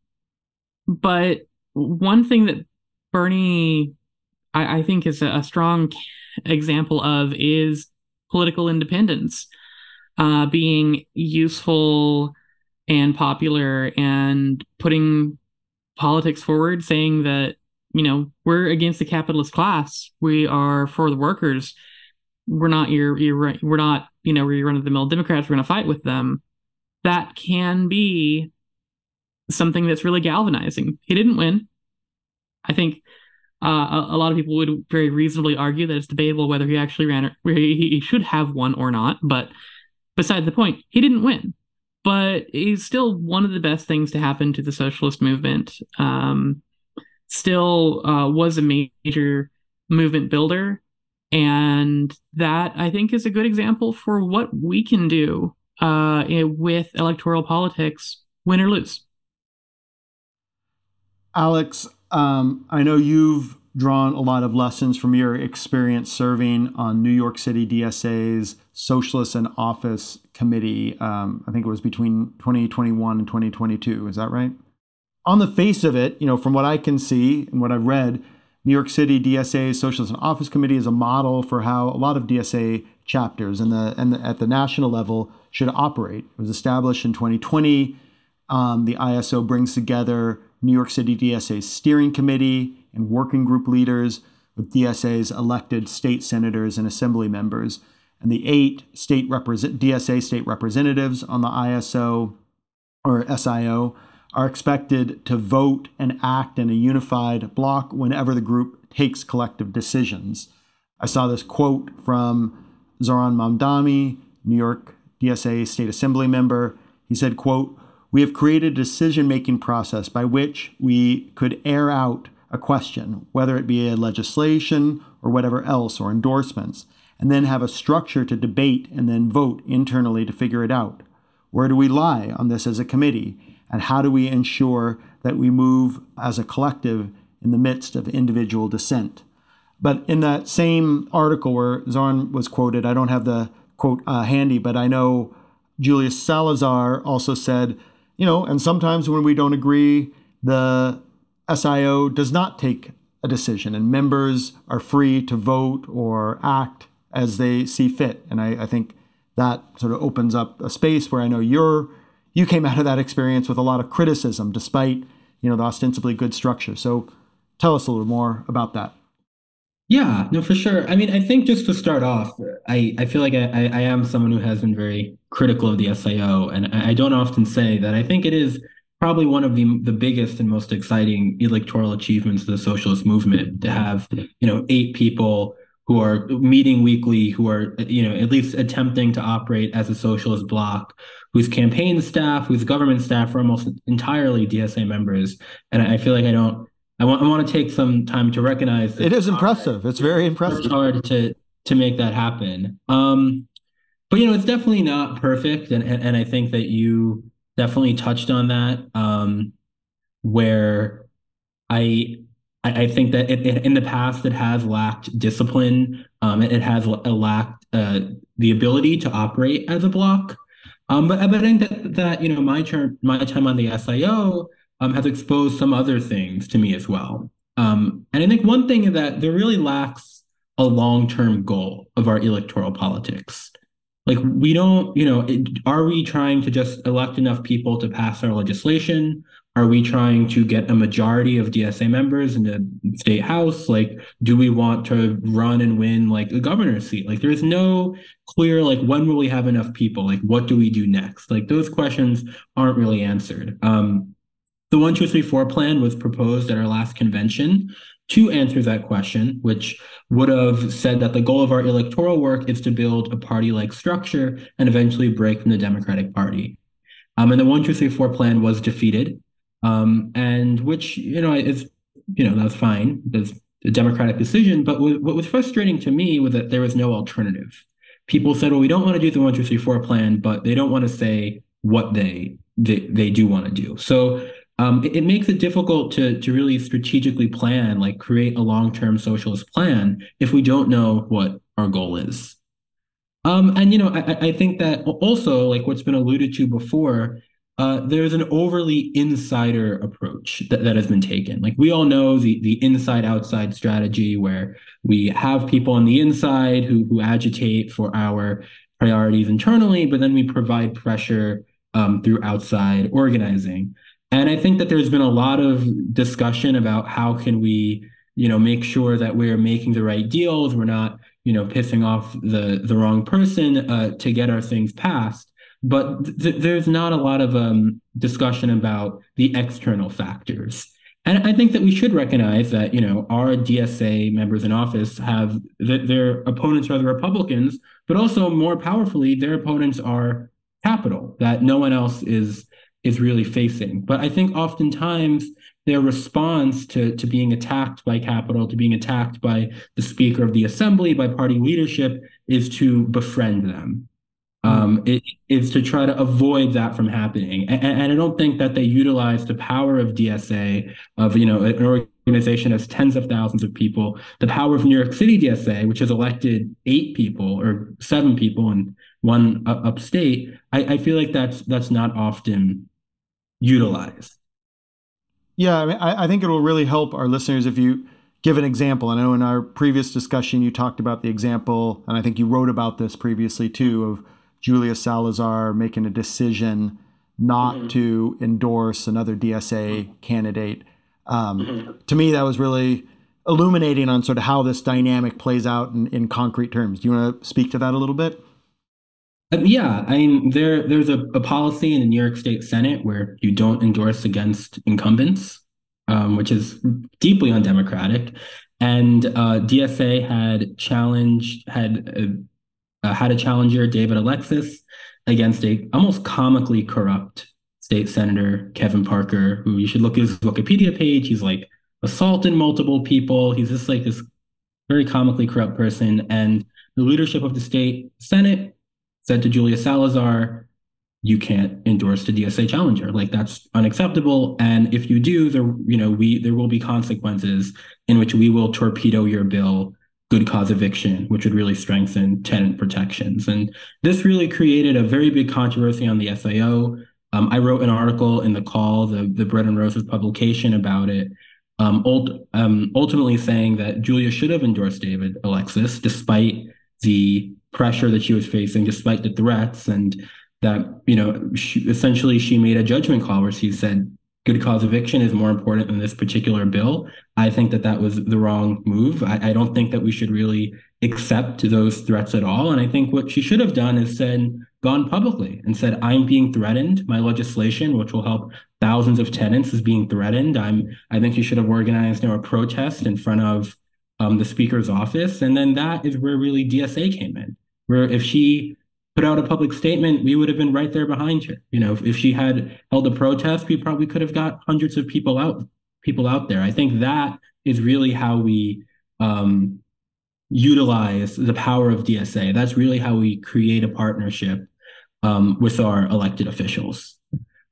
but one thing that Bernie, I, I think, is a, a, strong example of is political independence, uh, being useful and popular, and putting politics forward, saying that you know we're against the capitalist class, we are for the workers we're not your, your we're not you know we're run of the mill Democrats. We're going to fight with them. That can be something that's really galvanizing. He didn't win. I think uh, a, a, lot of people would very reasonably argue that it's debatable whether he actually ran or he, he should have won or not. But beside the point, he didn't win. But he's still one of the best things to happen to the socialist movement. Um, still uh, was a major movement builder and that I think is a good example for what we can do uh, with electoral politics, win or lose. Alex, um, I know you've drawn a lot of lessons from your experience serving on New York City DSA's Socialist and Office Committee. Um, I think it was between 2021 and 2022. Is that right? On the face of it, you know, from what I can see and what I've read, New York City DSA Socialist and Office Committee is a model for how a lot of DSA chapters and the and the, at the national level should operate. It was established in 2020. Um, the ISO brings together New York City DSA steering committee and working group leaders with DSA's elected state senators and assembly members, and the eight state represent DSA state representatives on the ISO or SIO are expected to vote and act in a unified block whenever the group takes collective decisions. I saw this quote from Zohran Mamdani, New York DSA State Assembly member. He said, quote, we have created a decision making process by which we could air out a question, whether it be a legislation or whatever else, or endorsements, and then have a structure to debate and then vote internally to figure it out. Where do we lie on this as a committee? And how do we ensure that we move as a collective in the midst of individual dissent? But in that same article where Zohran was quoted, I don't have the quote uh, handy, but I know Julia Salazar also said, you know, and sometimes when we don't agree, the SIO does not take a decision, and members are free to vote or act as they see fit. And I, I think that sort of opens up a space where I know you're you came out of that experience with a lot of criticism, despite you know the ostensibly good structure. So tell us a little more about that. Yeah, no, for sure. I mean, I think just to start off, I, I feel like I, I am someone who has been very critical of the SIO, and I don't often say that. I think it is probably one of the the biggest and most exciting electoral achievements of the socialist movement to have you know eight people who are meeting weekly who are you know at least attempting to operate as a socialist bloc whose campaign staff whose government staff are almost entirely dsa members. And i feel like i don't i want i want to take some time to recognize that it is impressive. It's very impressive. it's hard to to make that happen. Um but you know it's definitely not perfect and and, and i think that you definitely touched on that, um, where I I, think that it, it, in the past it has lacked discipline. Um, it, it, has lacked uh, the ability to operate as a block. Um, but, but I think that, that you know my term my time on the SIO um, has exposed some other things to me as well. Um, and I think one thing is that there really lacks a long term goal of our electoral politics like we don't you know it, are we trying to just elect enough people to pass our legislation? Are we trying to get a majority of dsa members in the state house? Like do we want to run and win like a governor's seat? Like there's no clear like when will we have enough people? Like what do we do next? Like those questions aren't really answered. Um the one two three four plan was proposed at our last convention to answer that question, which would have said that the goal of our electoral work is to build a party like structure and eventually break from the Democratic Party. Um, and the one, two, three, four plan was defeated, um, and which, you know, is, you know, that's fine. That's a democratic decision. But what was frustrating to me was that there was no alternative. People said, well, we don't want to do the one, two, three, four plan, but they don't want to say what they, they, they do want to do. So um, it, it, makes it difficult to to really strategically plan, like create a long term socialist plan, if we don't know what our goal is. Um, and you know, I, I think that also, like what's been alluded to before, uh, there's an overly insider approach that, that has been taken. Like we all know the the inside outside strategy, where we have people on the inside who who agitate for our priorities internally, but then we provide pressure um, through outside organizing. And I think that there's been a lot of discussion about how can we, you know, make sure that we're making the right deals, we're not, you know, pissing off the the wrong person uh, to get our things passed. But th- there's not a lot of um, discussion about the external factors. And I think that we should recognize that, you know, our DSA members in office have th- their opponents are the Republicans, but also more powerfully, their opponents are capital that no one else is is really facing. But I think oftentimes their response to, to being attacked by capital, to being attacked by the Speaker of the Assembly, by party leadership, is to befriend them. Um, it is to try to avoid that from happening. And, and, I don't think that they utilize the power of DSA, of you know, an organization has tens of thousands of people, the power of New York City DSA, which has elected eight people or seven people and one upstate. I, I feel like that's that's not often utilize. Yeah, I, mean, I, I think it will really help our listeners if you give an example. I know in our previous discussion you talked about the example, and I think you wrote about this previously too, of Julia Salazar making a decision not mm-hmm. to endorse another DSA candidate. Um, mm-hmm. To me, that was really illuminating on sort of how this dynamic plays out in, in concrete terms. Do you want to speak to that a little bit? Um, yeah, I mean, there there's a, a, policy in the New York State Senate where you don't endorse against incumbents, um, which is deeply undemocratic. And uh, DSA had challenged had uh, uh, had a challenger, David Alexis, against a almost comically corrupt State Senator Kevin Parker, who you should look at his Wikipedia page. He's like assaulted multiple people. He's just like this very comically corrupt person. And the leadership of the state Senate said to Julia Salazar, you can't endorse the DSA challenger. Like that's unacceptable. And if you do, there, you know, we there will be consequences in which we will torpedo your bill, good cause eviction, which would really strengthen tenant protections. And this really created a very big controversy on the SIO. Um, I wrote an article in the call, the the Bread and Roses publication about it. Um, ult- um, ultimately saying that Julia should have endorsed David Alexis despite the pressure that she was facing, despite the threats and that you know she, essentially she made a judgment call where she said good cause eviction is more important than this particular bill. I think that that was the wrong move. I, I, don't think that we should really accept those threats at all. And I think what she should have done is said, gone publicly and said, I'm being threatened. My legislation, which will help thousands of tenants, is being threatened. I'm. I think she should have organized you know, a protest in front of um, the speaker's office, and then that is where really DSA came in. Where if she put out a public statement, we would have been right there behind her. You know, if, if she had held a protest, we probably could have got hundreds of people out people out there. I think that is really how we um, utilize the power of DSA. That's really how we create a partnership um, with our elected officials.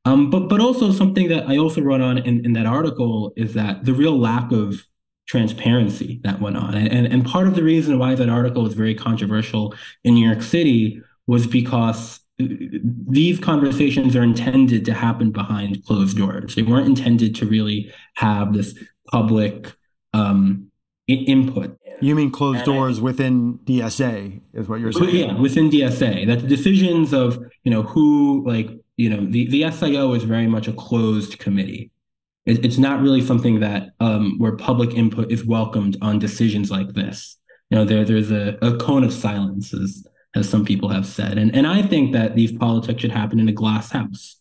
Um, but but also something that I also wrote on in, in that article is that the real lack of transparency that went on. And, and part of the reason why that article was very controversial in New York City was because these conversations are intended to happen behind closed doors. They weren't intended to really have this public um, input. You mean closed and doors I, within DSA is what you're saying? Yeah, within DSA. That the decisions of you know who like you know the the SIO is very much a closed committee. It, it's not really something that um, where public input is welcomed on decisions like this. You know, there there's a, a cone of silence, as as some people have said. And, and I think that these politics should happen in a glass house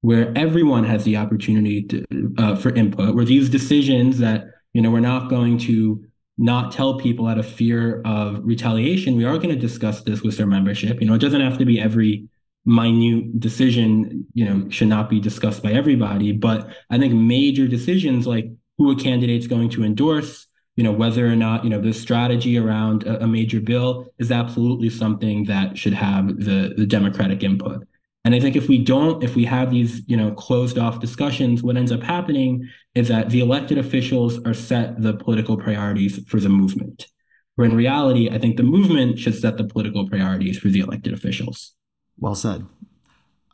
where everyone has the opportunity to, uh, for input, where these decisions that, you know, we're not going to not tell people out of fear of retaliation. We are going to discuss this with their membership. You know, it doesn't have to be every minute decision, you know, should not be discussed by everybody. But I think major decisions like who a candidate's going to endorse, you know whether or not you know the strategy around a, a, major bill is absolutely something that should have the the democratic input. And i think if we don't if we have these you know closed off discussions what ends up happening is that the elected officials are set the political priorities for the movement. Where in reality i think the movement should set the political priorities for the elected officials well said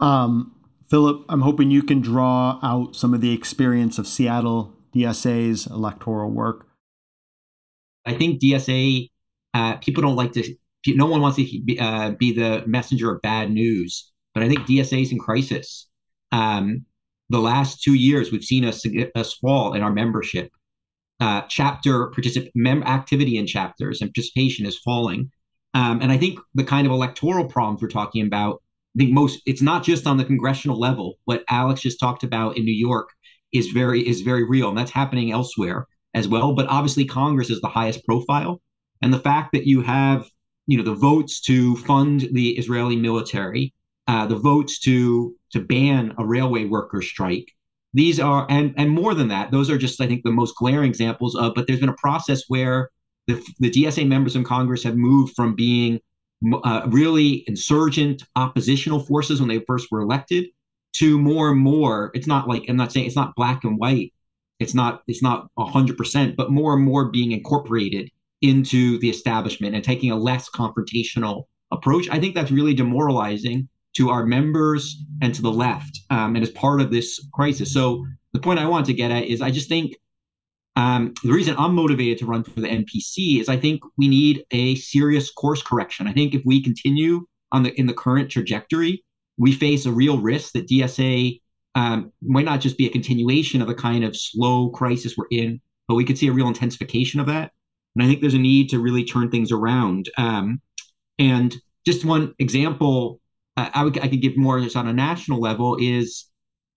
um, philip i'm hoping you can draw out some of the experience of seattle dsa's electoral work I think DSA uh, people don't like to. No one wants to be, uh, be the messenger of bad news, but I think DSA is in crisis. Um, the last two years, we've seen us us fall in our membership. Uh, chapter particip- mem- activity in chapters and participation is falling. Um, and I think the kind of electoral problems we're talking about, I think most it's not just on the congressional level. What Alex just talked about in New York is very is very real, and that's happening elsewhere as well. But obviously, Congress is the highest profile, and the fact that you have you know the votes to fund the Israeli military, uh, the votes to to ban a railway worker strike. These are and and more than that, those are just I think the most glaring examples of. But there's been a process where the the DSA members in Congress have moved from being uh, really insurgent oppositional forces when they first were elected to more and more. It's not like I'm not saying it's not black and white, it's not it's not hundred percent, but more and more being incorporated into the establishment and taking a less confrontational approach. I think that's really demoralizing to our members and to the left, um, and as part of this crisis. So the point I want to get at is I just think um, the reason I'm motivated to run for the NPC is I think we need a serious course correction. I think if we continue on the in the current trajectory, we face a real risk that DSA um, might not just be a continuation of the kind of slow crisis we're in, but we could see a real intensification of that. And I think there's a need to really turn things around. Um, and just one example, uh, I, would, I could give more just on a national level is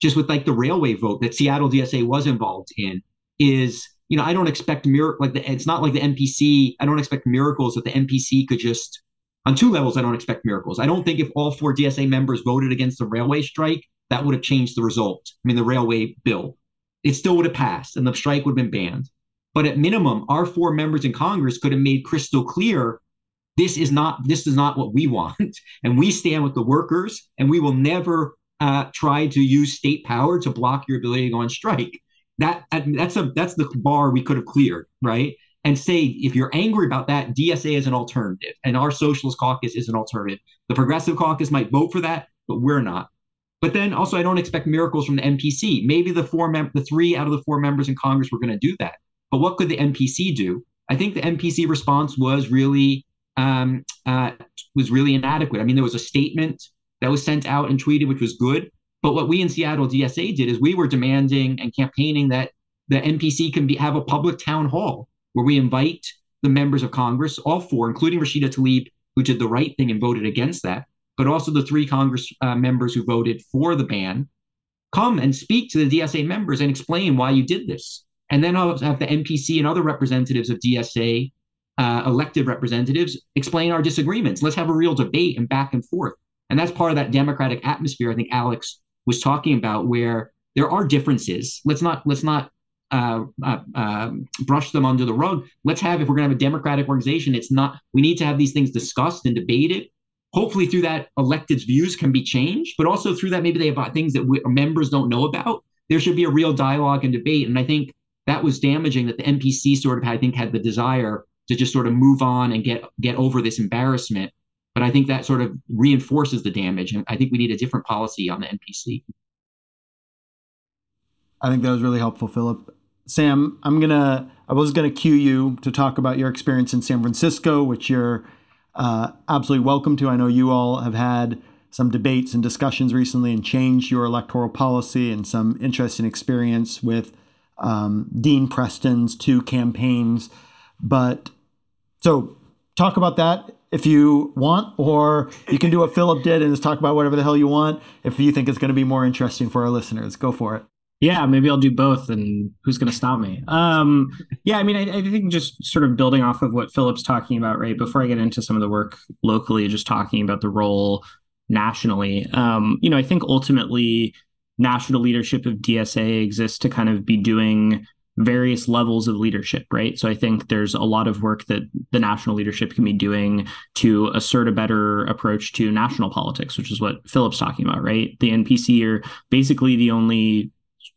just with like the railway vote that Seattle DSA was involved in is, you know, I don't expect mir- like the, it's not like the NPC. I don't expect miracles that the NPC could just on two levels. I don't expect miracles. I don't think if all four DSA members voted against the railway strike, that would have changed the result. I mean, the railway bill, it still would have passed and the strike would have been banned. But at minimum, our four members in Congress could have made crystal clear this is not this is not what we want, and we stand with the workers, and we will never uh, try to use state power to block your ability to go on strike. That that's a that's the bar we could have cleared, right? And say if you're angry about that, DSA is an alternative, and our Socialist Caucus is an alternative. The Progressive Caucus might vote for that, but we're not. But then also, I don't expect miracles from the NPC. Maybe the four mem- the three out of the four members in Congress were going to do that. But what could the NPC do? I think the NPC response was really um, uh, was really inadequate. I mean, there was a statement that was sent out and tweeted, which was good. But what we in Seattle DSA did is we were demanding and campaigning that the NPC can be have a public town hall where we invite the members of Congress, all four, including Rashida Tlaib, who did the right thing and voted against that, but also the three Congress uh, members who voted for the ban, come and speak to the DSA members and explain why you did this. And then I'll have the NPC and other representatives of DSA, uh, elected representatives, explain our disagreements. Let's have a real debate and back and forth. And that's part of that democratic atmosphere I think Alex was talking about, where there are differences. Let's not let's not uh, uh, uh, brush them under the rug. Let's have if we're going to have a democratic organization, it's not. We need to have these things discussed and debated. Hopefully, through that, electeds' views can be changed, but also through that, maybe they have things that we, members don't know about. There should be a real dialogue and debate. And I think that was damaging that the NPC sort of I think had the desire to just sort of move on and get get over this embarrassment. But I think that sort of reinforces the damage, and I think we need a different policy on the NPC. I think that was really helpful, Philip. Sam, I'm gonna I was gonna cue you to talk about your experience in San Francisco, which you're uh, absolutely welcome to. I know you all have had some debates and discussions recently and changed your electoral policy and some interesting experience with um, Dean Preston's two campaigns. But so talk about that if you want, or you can do what Philip did and just talk about whatever the hell you want if you think it's going to be more interesting for our listeners. Go for it. Yeah, maybe I'll do both, and who's going to stop me? Um, yeah, I mean, I, I, think just sort of building off of what Philip's talking about, right? Before I get into some of the work locally, just talking about the role nationally. Um, you know, I think ultimately national leadership of DSA exists to kind of be doing various levels of leadership, right? So I think there's a lot of work that the national leadership can be doing to assert a better approach to national politics, which is what Philip's talking about, right? The NPC are basically the only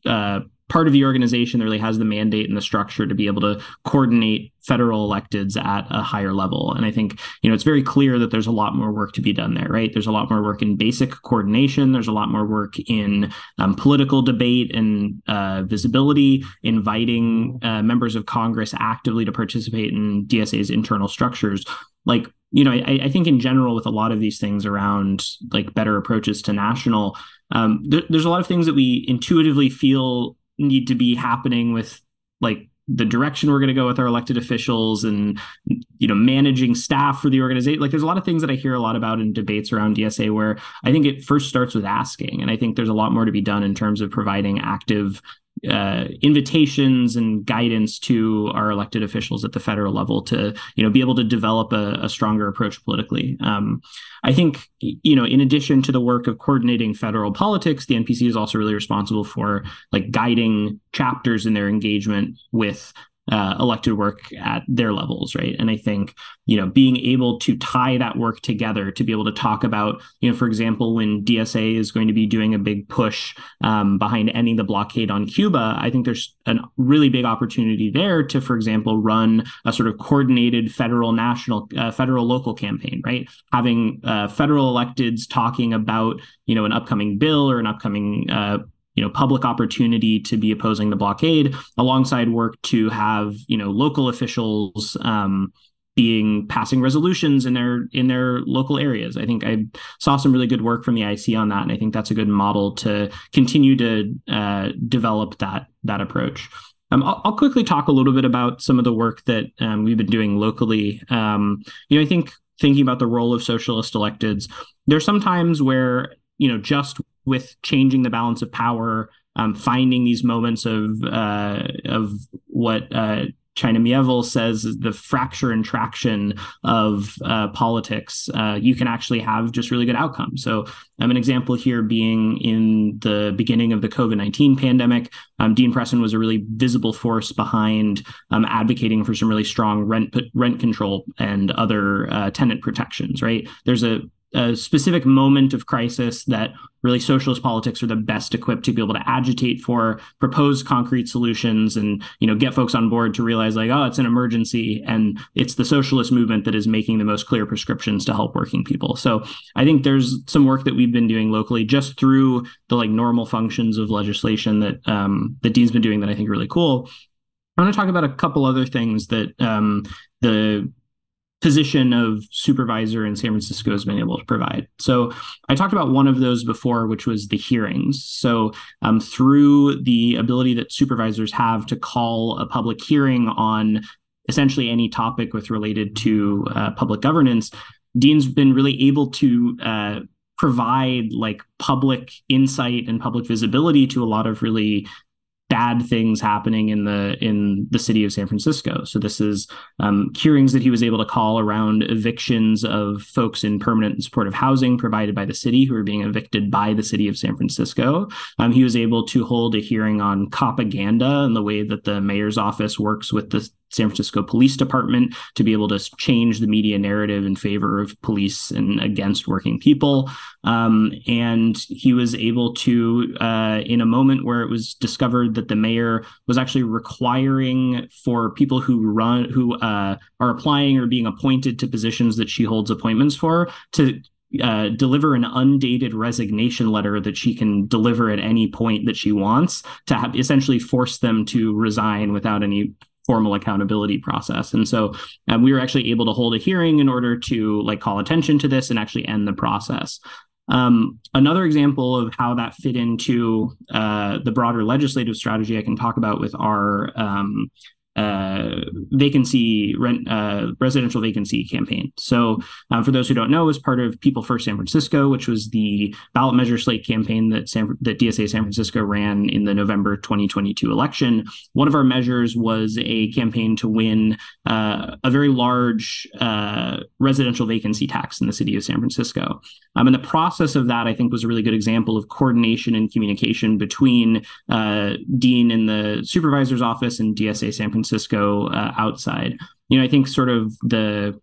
uh, part of the organization that really has the mandate and the structure to be able to coordinate federal electeds at a higher level. And I think, you know, it's very clear that there's a lot more work to be done there, right? There's a lot more work in basic coordination. There's a lot more work in um, political debate and uh, visibility, inviting uh, members of Congress actively to participate in DSA's internal structures. Like, you know, I, I think in general, with a lot of these things around like better approaches to national, um, there, there's a lot of things that we intuitively feel need to be happening with like the direction we're going to go with our elected officials and you know managing staff for the organization. Like there's a lot of things that i hear a lot about in debates around dsa where i think it first starts with asking and i think there's a lot more to be done in terms of providing active uh, invitations and guidance to our elected officials at the federal level to you know be able to develop a, a stronger approach politically. Um, I think you know in addition to the work of coordinating federal politics, the NPC is also really responsible for like guiding chapters in their engagement with uh, elected work at their levels, right? And I think you know being able to tie that work together to be able to talk about you know for example when DSA is going to be doing a big push um, behind ending the blockade on Cuba, I think there's a really big opportunity there to, for example, run a sort of coordinated federal, national, uh, federal, local campaign, right? Having uh, federal electeds talking about you know an upcoming bill or an upcoming uh, you know public opportunity to be opposing the blockade alongside work to have you know local officials um, being passing resolutions in their in their local areas. I think I saw some really good work from the IC on that, and I think that's a good model to continue to uh, develop that that approach. Um, I'll, I'll, quickly talk a little bit about some of the work that um, we've been doing locally. Um, you know, I think thinking about the role of socialist electeds, there's some times where you know just with changing the balance of power, um, finding these moments of uh, of what uh, China Miéville says the fracture and traction of uh, politics, uh, you can actually have just really good outcomes. So, um, an example here being in the beginning of the COVID 19 pandemic, um, Dean Preston was a really visible force behind um, advocating for some really strong rent rent control and other uh, tenant protections. Right? There's a a specific moment of crisis that really socialist politics are the best equipped to be able to agitate for propose concrete solutions and you know get folks on board to realize like oh it's an emergency and it's the socialist movement that is making the most clear prescriptions to help working people. So i think there's some work that we've been doing locally just through the like normal functions of legislation that um, that dean's been doing that i think are really cool. I want to talk about a couple other things that um, the position of supervisor in San Francisco has been able to provide. So I talked about one of those before, which was the hearings. So um, through the ability that supervisors have to call a public hearing on essentially any topic with related to uh, public governance, Dean's been really able to uh, provide like public insight and public visibility to a lot of really bad things happening in the in the city of San Francisco. So this is um, hearings that he was able to call around evictions of folks in permanent and supportive housing provided by the city who are being evicted by the city of San Francisco. Um, he was able to hold a hearing on propaganda and the way that the mayor's office works with the San Francisco Police Department to be able to change the media narrative in favor of police and against working people. Um, and he was able to, uh, in a moment where it was discovered that the mayor was actually requiring for people who run, who uh, are applying or being appointed to positions that she holds appointments for, to uh, deliver an undated resignation letter that she can deliver at any point that she wants to have essentially force them to resign without any formal accountability process. And so um, we were actually able to hold a hearing in order to like call attention to this and actually end the process. Um, another example of how that fit into uh, the broader legislative strategy I can talk about with our um, uh, vacancy rent uh, residential vacancy campaign. So, uh, for those who don't know, as part of People First San Francisco, which was the ballot measure slate campaign that San, that DSA San Francisco ran in the November 2022 election, one of our measures was a campaign to win uh, a very large uh, residential vacancy tax in the city of San Francisco. Um, and the process of that, I think, was a really good example of coordination and communication between Dean in the supervisor's office and DSA San Francisco Francisco uh, outside. You know, I think sort of the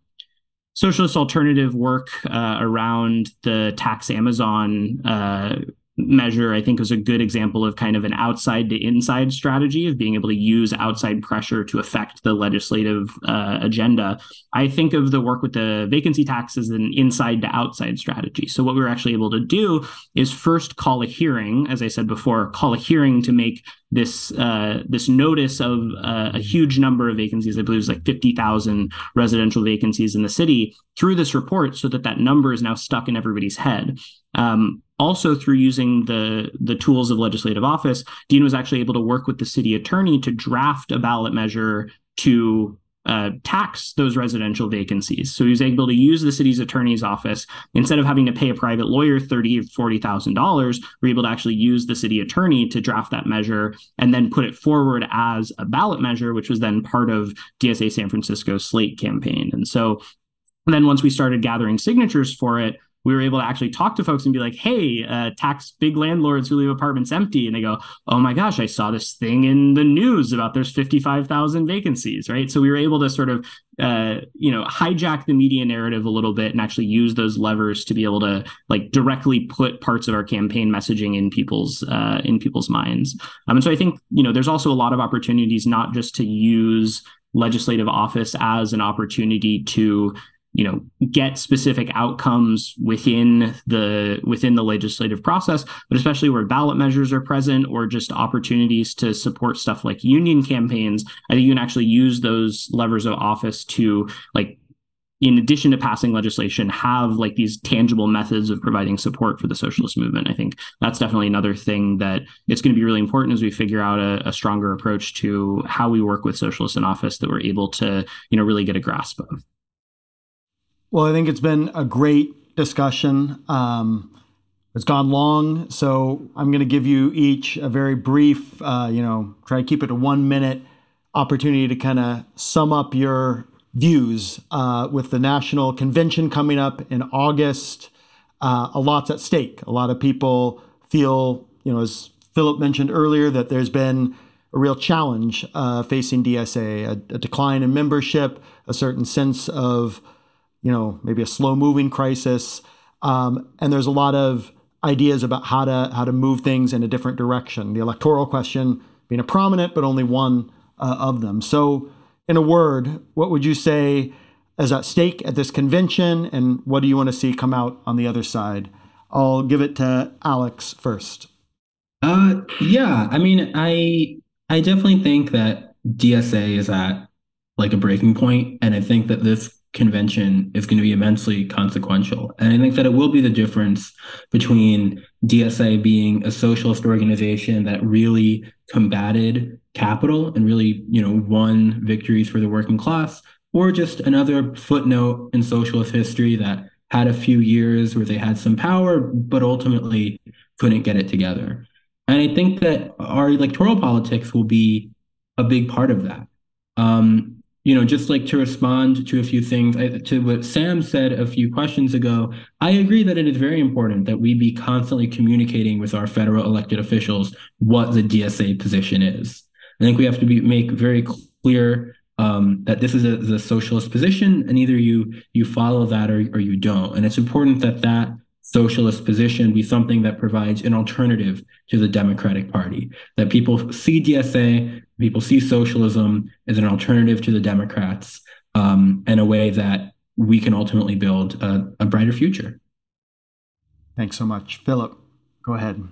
socialist alternative work uh, around the tax Amazon uh, measure, I think was a good example of kind of an outside to inside strategy of being able to use outside pressure to affect the legislative uh, agenda. I think of the work with the vacancy tax as an inside to outside strategy. So what we were actually able to do is first call a hearing, as I said before, call a hearing to make this uh, this notice of uh, a huge number of vacancies. I believe it's like fifty thousand residential vacancies in the city through this report, so that that number is now stuck in everybody's head. Um, also through using the the tools of legislative office, Dean was actually able to work with the city attorney to draft a ballot measure to uh, tax those residential vacancies. So he was able to use the city's attorney's office instead of having to pay a private lawyer thirty or forty thousand dollars. We're able to actually use the city attorney to draft that measure and then put it forward as a ballot measure, which was then part of DSA San Francisco's slate campaign. And so then once we started gathering signatures for it, we were able to actually talk to folks and be like, hey, uh, tax big landlords who leave apartments empty. And they go, oh my gosh, I saw this thing in the news about there's 55,000 vacancies, right? So we were able to sort of, uh, you know, hijack the media narrative a little bit and actually use those levers to be able to like directly put parts of our campaign messaging in people's uh, in people's minds. Um, and so I think, you know, there's also a lot of opportunities not just to use legislative office as an opportunity to you know get specific outcomes within the within the legislative process but especially where ballot measures are present or just opportunities to support stuff like union campaigns i think you can actually use those levers of office to like in addition to passing legislation have like these tangible methods of providing support for the socialist movement. I think that's definitely another thing that it's going to be really important as we figure out a, a stronger approach to how we work with socialists in office that we're able to you know really get a grasp of well, I think it's been a great discussion. Um, it's gone long, so I'm going to give you each a very brief, uh, you know, try to keep it to one minute opportunity to kind of sum up your views uh, with the national convention coming up in August. Uh, a lot's at stake. A lot of people feel, you know, as Philip mentioned earlier, that there's been a real challenge uh, facing DSA, a, a, decline in membership, a certain sense of, you know, maybe a slow moving crisis. Um, and there's a lot of ideas about how to how to move things in a different direction. The electoral question being a prominent, but only one uh, of them. So, in a word, what would you say is at stake at this convention, and what do you want to see come out on the other side? I'll give it to Alex first. Uh, yeah. I mean, I I definitely think that DSA is at like a breaking point, and I think that this convention is going to be immensely consequential. And I think that it will be the difference between DSA being a socialist organization that really combated capital and really, you know, won victories for the working class, or just another footnote in socialist history that had a few years where they had some power, but ultimately couldn't get it together. And I think that our electoral politics will be a big part of that. Um, you know, just like to respond to a few things, to what Sam said a few questions ago, I agree that it is very important that we be constantly communicating with our federal elected officials what the DSA position is. I think we have to be make very clear um, that this is a, the socialist position, and either you you follow that or, or you don't. And it's important that that socialist position be something that provides an alternative to the Democratic Party. That people see DSA, people see socialism as an alternative to the Democrats, um, in a way that we can ultimately build a, a brighter future. Thanks so much, Philip. Go ahead.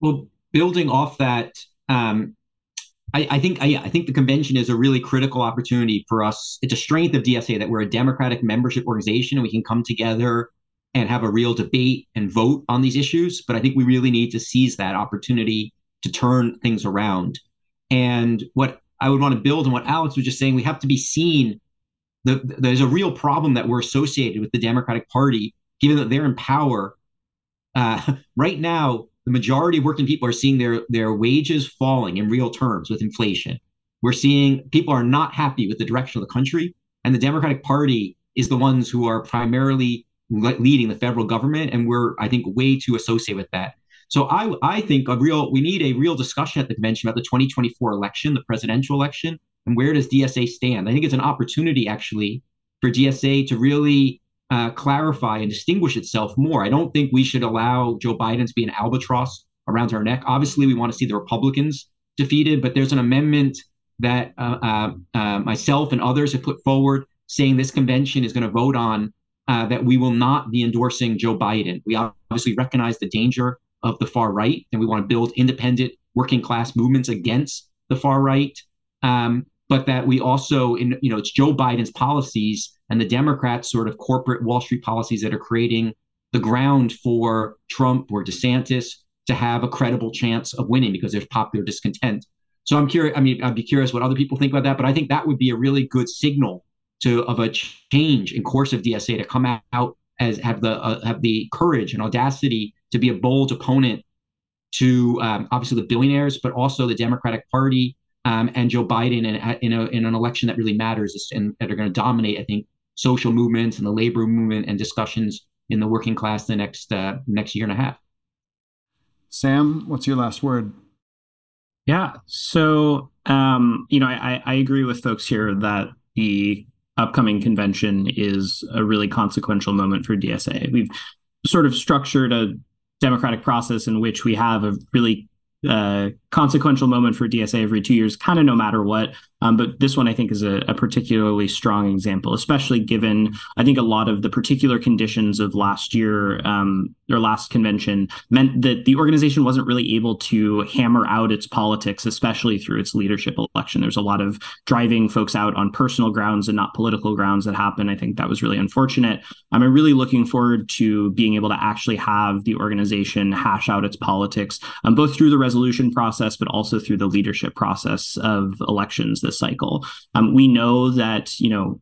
Well, building off that, um, I, I, think I, I, think the convention is a really critical opportunity for us. It's a strength of DSA that we're a democratic membership organization and we can come together and have a real debate and vote on these issues. But I think we really need to seize that opportunity to turn things around. And what I would want to build on what Alex was just saying, we have to be seen. The, there's a real problem that we're associated with the Democratic Party, given that they're in power. Uh, right now, the majority of working people are seeing their their wages falling in real terms with inflation. We're seeing people are not happy with the direction of the country, and the Democratic Party is the ones who are primarily leading the federal government, and we're I think way too associated with that. So I I think a real we need a real discussion at the convention about the 2024 election, the presidential election, and where does DSA stand? I think it's an opportunity actually for DSA to really uh, clarify and distinguish itself more. I don't think we should allow Joe Biden to be an albatross around our neck. Obviously, we want to see the Republicans defeated, but there's an amendment that uh, uh, uh myself and others have put forward saying this convention is going to vote on uh, that we will not be endorsing Joe Biden. We obviously recognize the danger of the far right, and we want to build independent working class movements against the far right. Um, but that we also, in you know, it's Joe Biden's policies and the Democrats' sort of corporate Wall Street policies that are creating the ground for Trump or DeSantis to have a credible chance of winning because there's popular discontent. So I'm curious. I mean, I'd be curious what other people think about that, but I think that would be a really good signal to of a change in course of DSA to come out as have the uh, have the courage and audacity to be a bold opponent to um, obviously the billionaires, but also the Democratic Party um, and Joe Biden in, in, a, in an election that really matters and that are going to dominate, I think, social movements and the labor movement and discussions in the working class the next uh, next year and a half. Sam, what's your last word? Yeah, so um, you know, I, I agree with folks here that the upcoming convention is a really consequential moment for DSA. We've sort of structured a democratic process in which we have a really uh, consequential moment for DSA every two years, kind of no matter what. Um, but this one, I think, is a, a, particularly strong example, especially given I think a lot of the particular conditions of last year um, or last convention meant that the organization wasn't really able to hammer out its politics, especially through its leadership election. There's a lot of driving folks out on personal grounds and not political grounds that happened. I think that was really unfortunate. I'm really looking forward to being able to actually have the organization hash out its politics, um, both through the resolution process, but also through the leadership process of elections this cycle. Um, we know that, you know,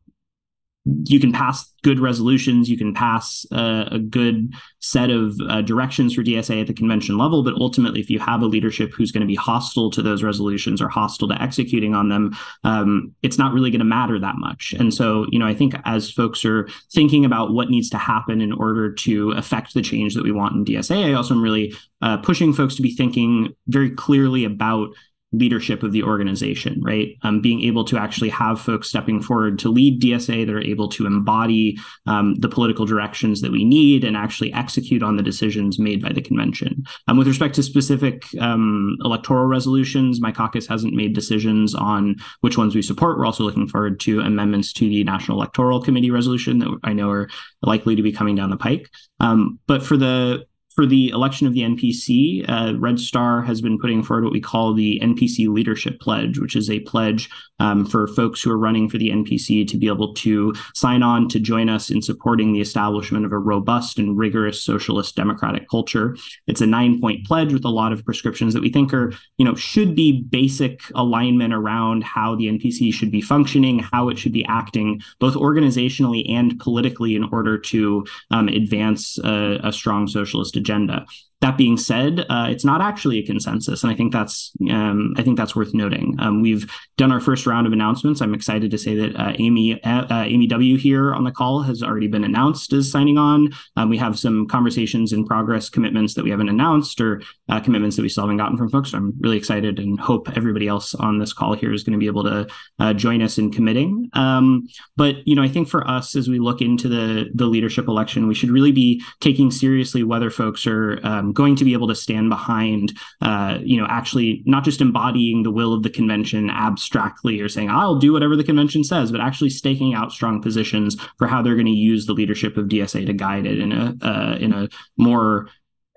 you can pass good resolutions, you can pass uh, a good set of uh, directions for DSA at the convention level, but ultimately, if you have a leadership who's going to be hostile to those resolutions or hostile to executing on them, um, it's not really going to matter that much. And so, you know, I think as folks are thinking about what needs to happen in order to affect the change that we want in DSA, I also am really uh, pushing folks to be thinking very clearly about leadership of the organization, right? Um, being able to actually have folks stepping forward to lead DSA that are able to embody um, the political directions that we need and actually execute on the decisions made by the convention. Um, with respect to specific um, electoral resolutions, my caucus hasn't made decisions on which ones we support. We're also looking forward to amendments to the National Electoral Committee resolution that I know are likely to be coming down the pike. Um, but for the for the election of the NPC, uh, Red Star has been putting forward what we call the NPC Leadership Pledge, which is a pledge um, for folks who are running for the NPC to be able to sign on to join us in supporting the establishment of a robust and rigorous socialist democratic culture. It's a nine point pledge with a lot of prescriptions that we think are, you know, should be basic alignment around how the NPC should be functioning, how it should be acting, both organizationally and politically, in order to um, advance a, a strong socialist agenda. That being said, uh, it's not actually a consensus, and I think that's um, I think that's worth noting. Um, we've done our first round of announcements. I'm excited to say that uh, Amy uh, uh Amy W here on the call has already been announced as signing on. Um, we have some conversations in progress, commitments that we haven't announced, or uh, commitments that we still haven't gotten from folks. So I'm really excited and hope everybody else on this call here is going to be able to uh, join us in committing. Um, but you know, I think for us as we look into the the leadership election, we should really be taking seriously whether folks are um, going to be able to stand behind, uh, you know, actually not just embodying the will of the convention abstractly or saying, I'll do whatever the convention says, but actually staking out strong positions for how they're going to use the leadership of DSA to guide it in a, uh, in a more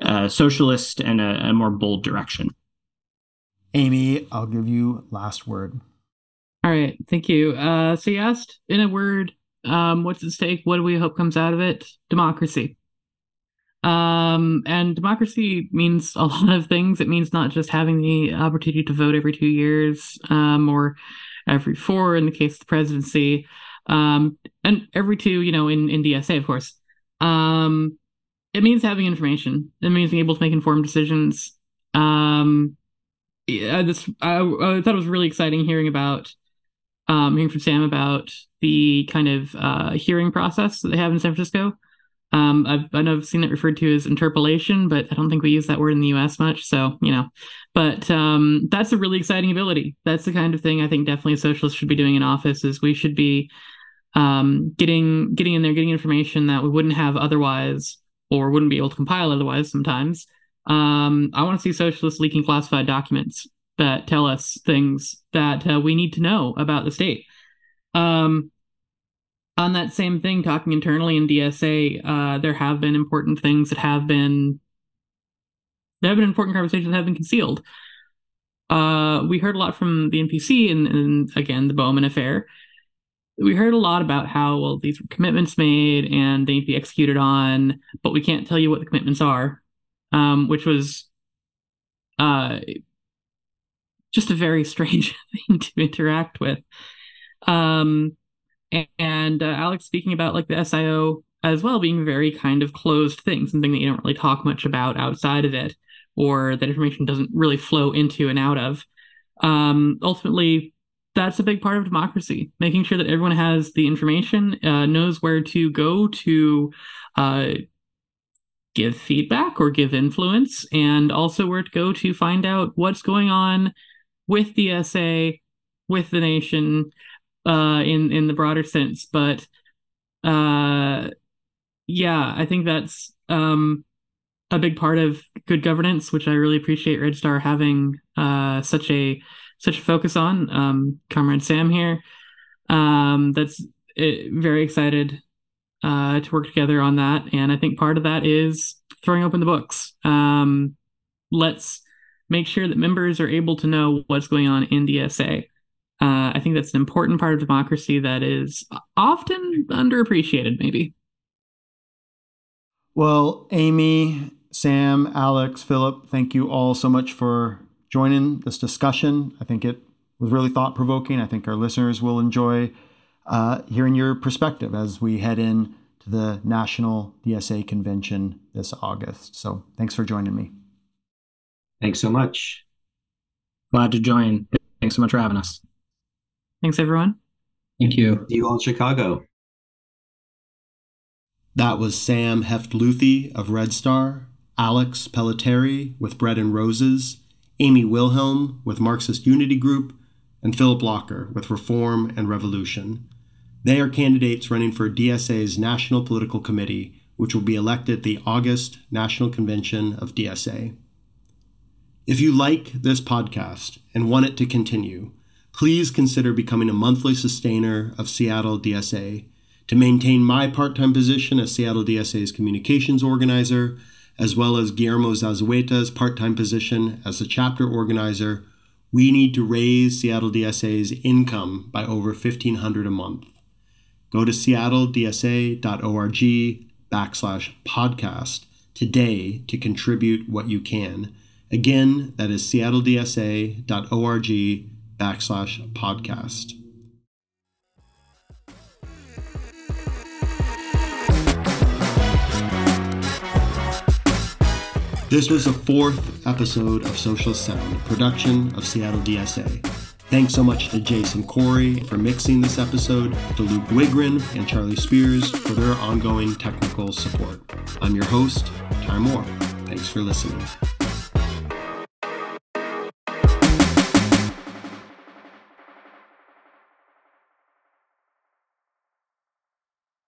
uh, socialist and a, a more bold direction. Amy, I'll give you last word. All right, thank you. Uh, so you asked in a word, um, what's at stake? What do we hope comes out of it? Democracy. Um, and democracy means a lot of things. It means not just having the opportunity to vote every two years, um, or every four in the case of the presidency, um, and every two, you know, in, in DSA, of course. Um, it means having information. It means being able to make informed decisions. Um, this I, I thought it was really exciting hearing about um, hearing from Sam about the kind of uh, hearing process that they have in San Francisco. Um, I've, I know I've seen it referred to as interpolation, but I don't think we use that word in the U.S. much. So you know, but um, that's a really exciting ability. That's the kind of thing I think definitely socialists should be doing in office. Is we should be um, getting getting in there, getting information that we wouldn't have otherwise, or wouldn't be able to compile otherwise. Sometimes um, I want to see socialists leaking classified documents that tell us things that uh, we need to know about the state. Um, on that same thing, talking internally in DSA, uh, there have been important things that have been there have been important conversations that have been concealed. Uh, we heard a lot from the NPC and, and again the Bowman affair. We heard a lot about how well these were commitments made and they need to be executed on, but we can't tell you what the commitments are, um, which was uh, just a very strange thing to interact with. Um, and uh, Alex speaking about like the SIO as well being very kind of closed thing, something that you don't really talk much about outside of it, or that information doesn't really flow into and out of. Um, ultimately, that's a big part of democracy, making sure that everyone has the information, uh, knows where to go to uh, give feedback or give influence, and also where to go to find out what's going on with the SA, with the nation, uh, in in the broader sense. But uh, yeah, I think that's um, a big part of good governance, which I really appreciate Red Star having uh, such a such a focus on. Um, Comrade Sam here, um, that's it, uh, very excited uh, to work together on that, and I think part of that is throwing open the books. Um, let's make sure that members are able to know what's going on in DSA. Uh, I think that's an important part of democracy that is often underappreciated, maybe. Well, Amy, Sam, Alex, Philip, thank you all so much for joining this discussion. I think it was really thought provoking. I think our listeners will enjoy uh, hearing your perspective as we head in to the National DSA Convention this August. So thanks for joining me. Thanks so much. Glad to join. Thanks so much for having us. Thanks, everyone. Thank you. See you all in Chicago. That was Sam Heft-Luthy of Red Star, Alex Pellitteri with Bread and Roses, Amy Wilhelm with Marxist Unity Group, and Philip Locker with Reform and Revolution. They are candidates running for DSA's National Political Committee, which will be elected at the August National Convention of DSA. If you like this podcast and want it to continue, please consider becoming a monthly sustainer of Seattle DSA to maintain my part time position as Seattle DSA's communications organizer, as well as Guillermo Zazueta's part time position as the chapter organizer. We need to raise Seattle DSA's income by over 1500 a month. Go to seattledsa.org backslash podcast today to contribute what you can. Again, that is seattledsa.org backslash podcast. This was the fourth episode of Social Sound, production of Seattle DSA. Thanks so much to Jason Corey for mixing this episode, to Luke Wigren and Charlie Spears for their ongoing technical support. I'm your host, Ty Moore. Thanks for listening.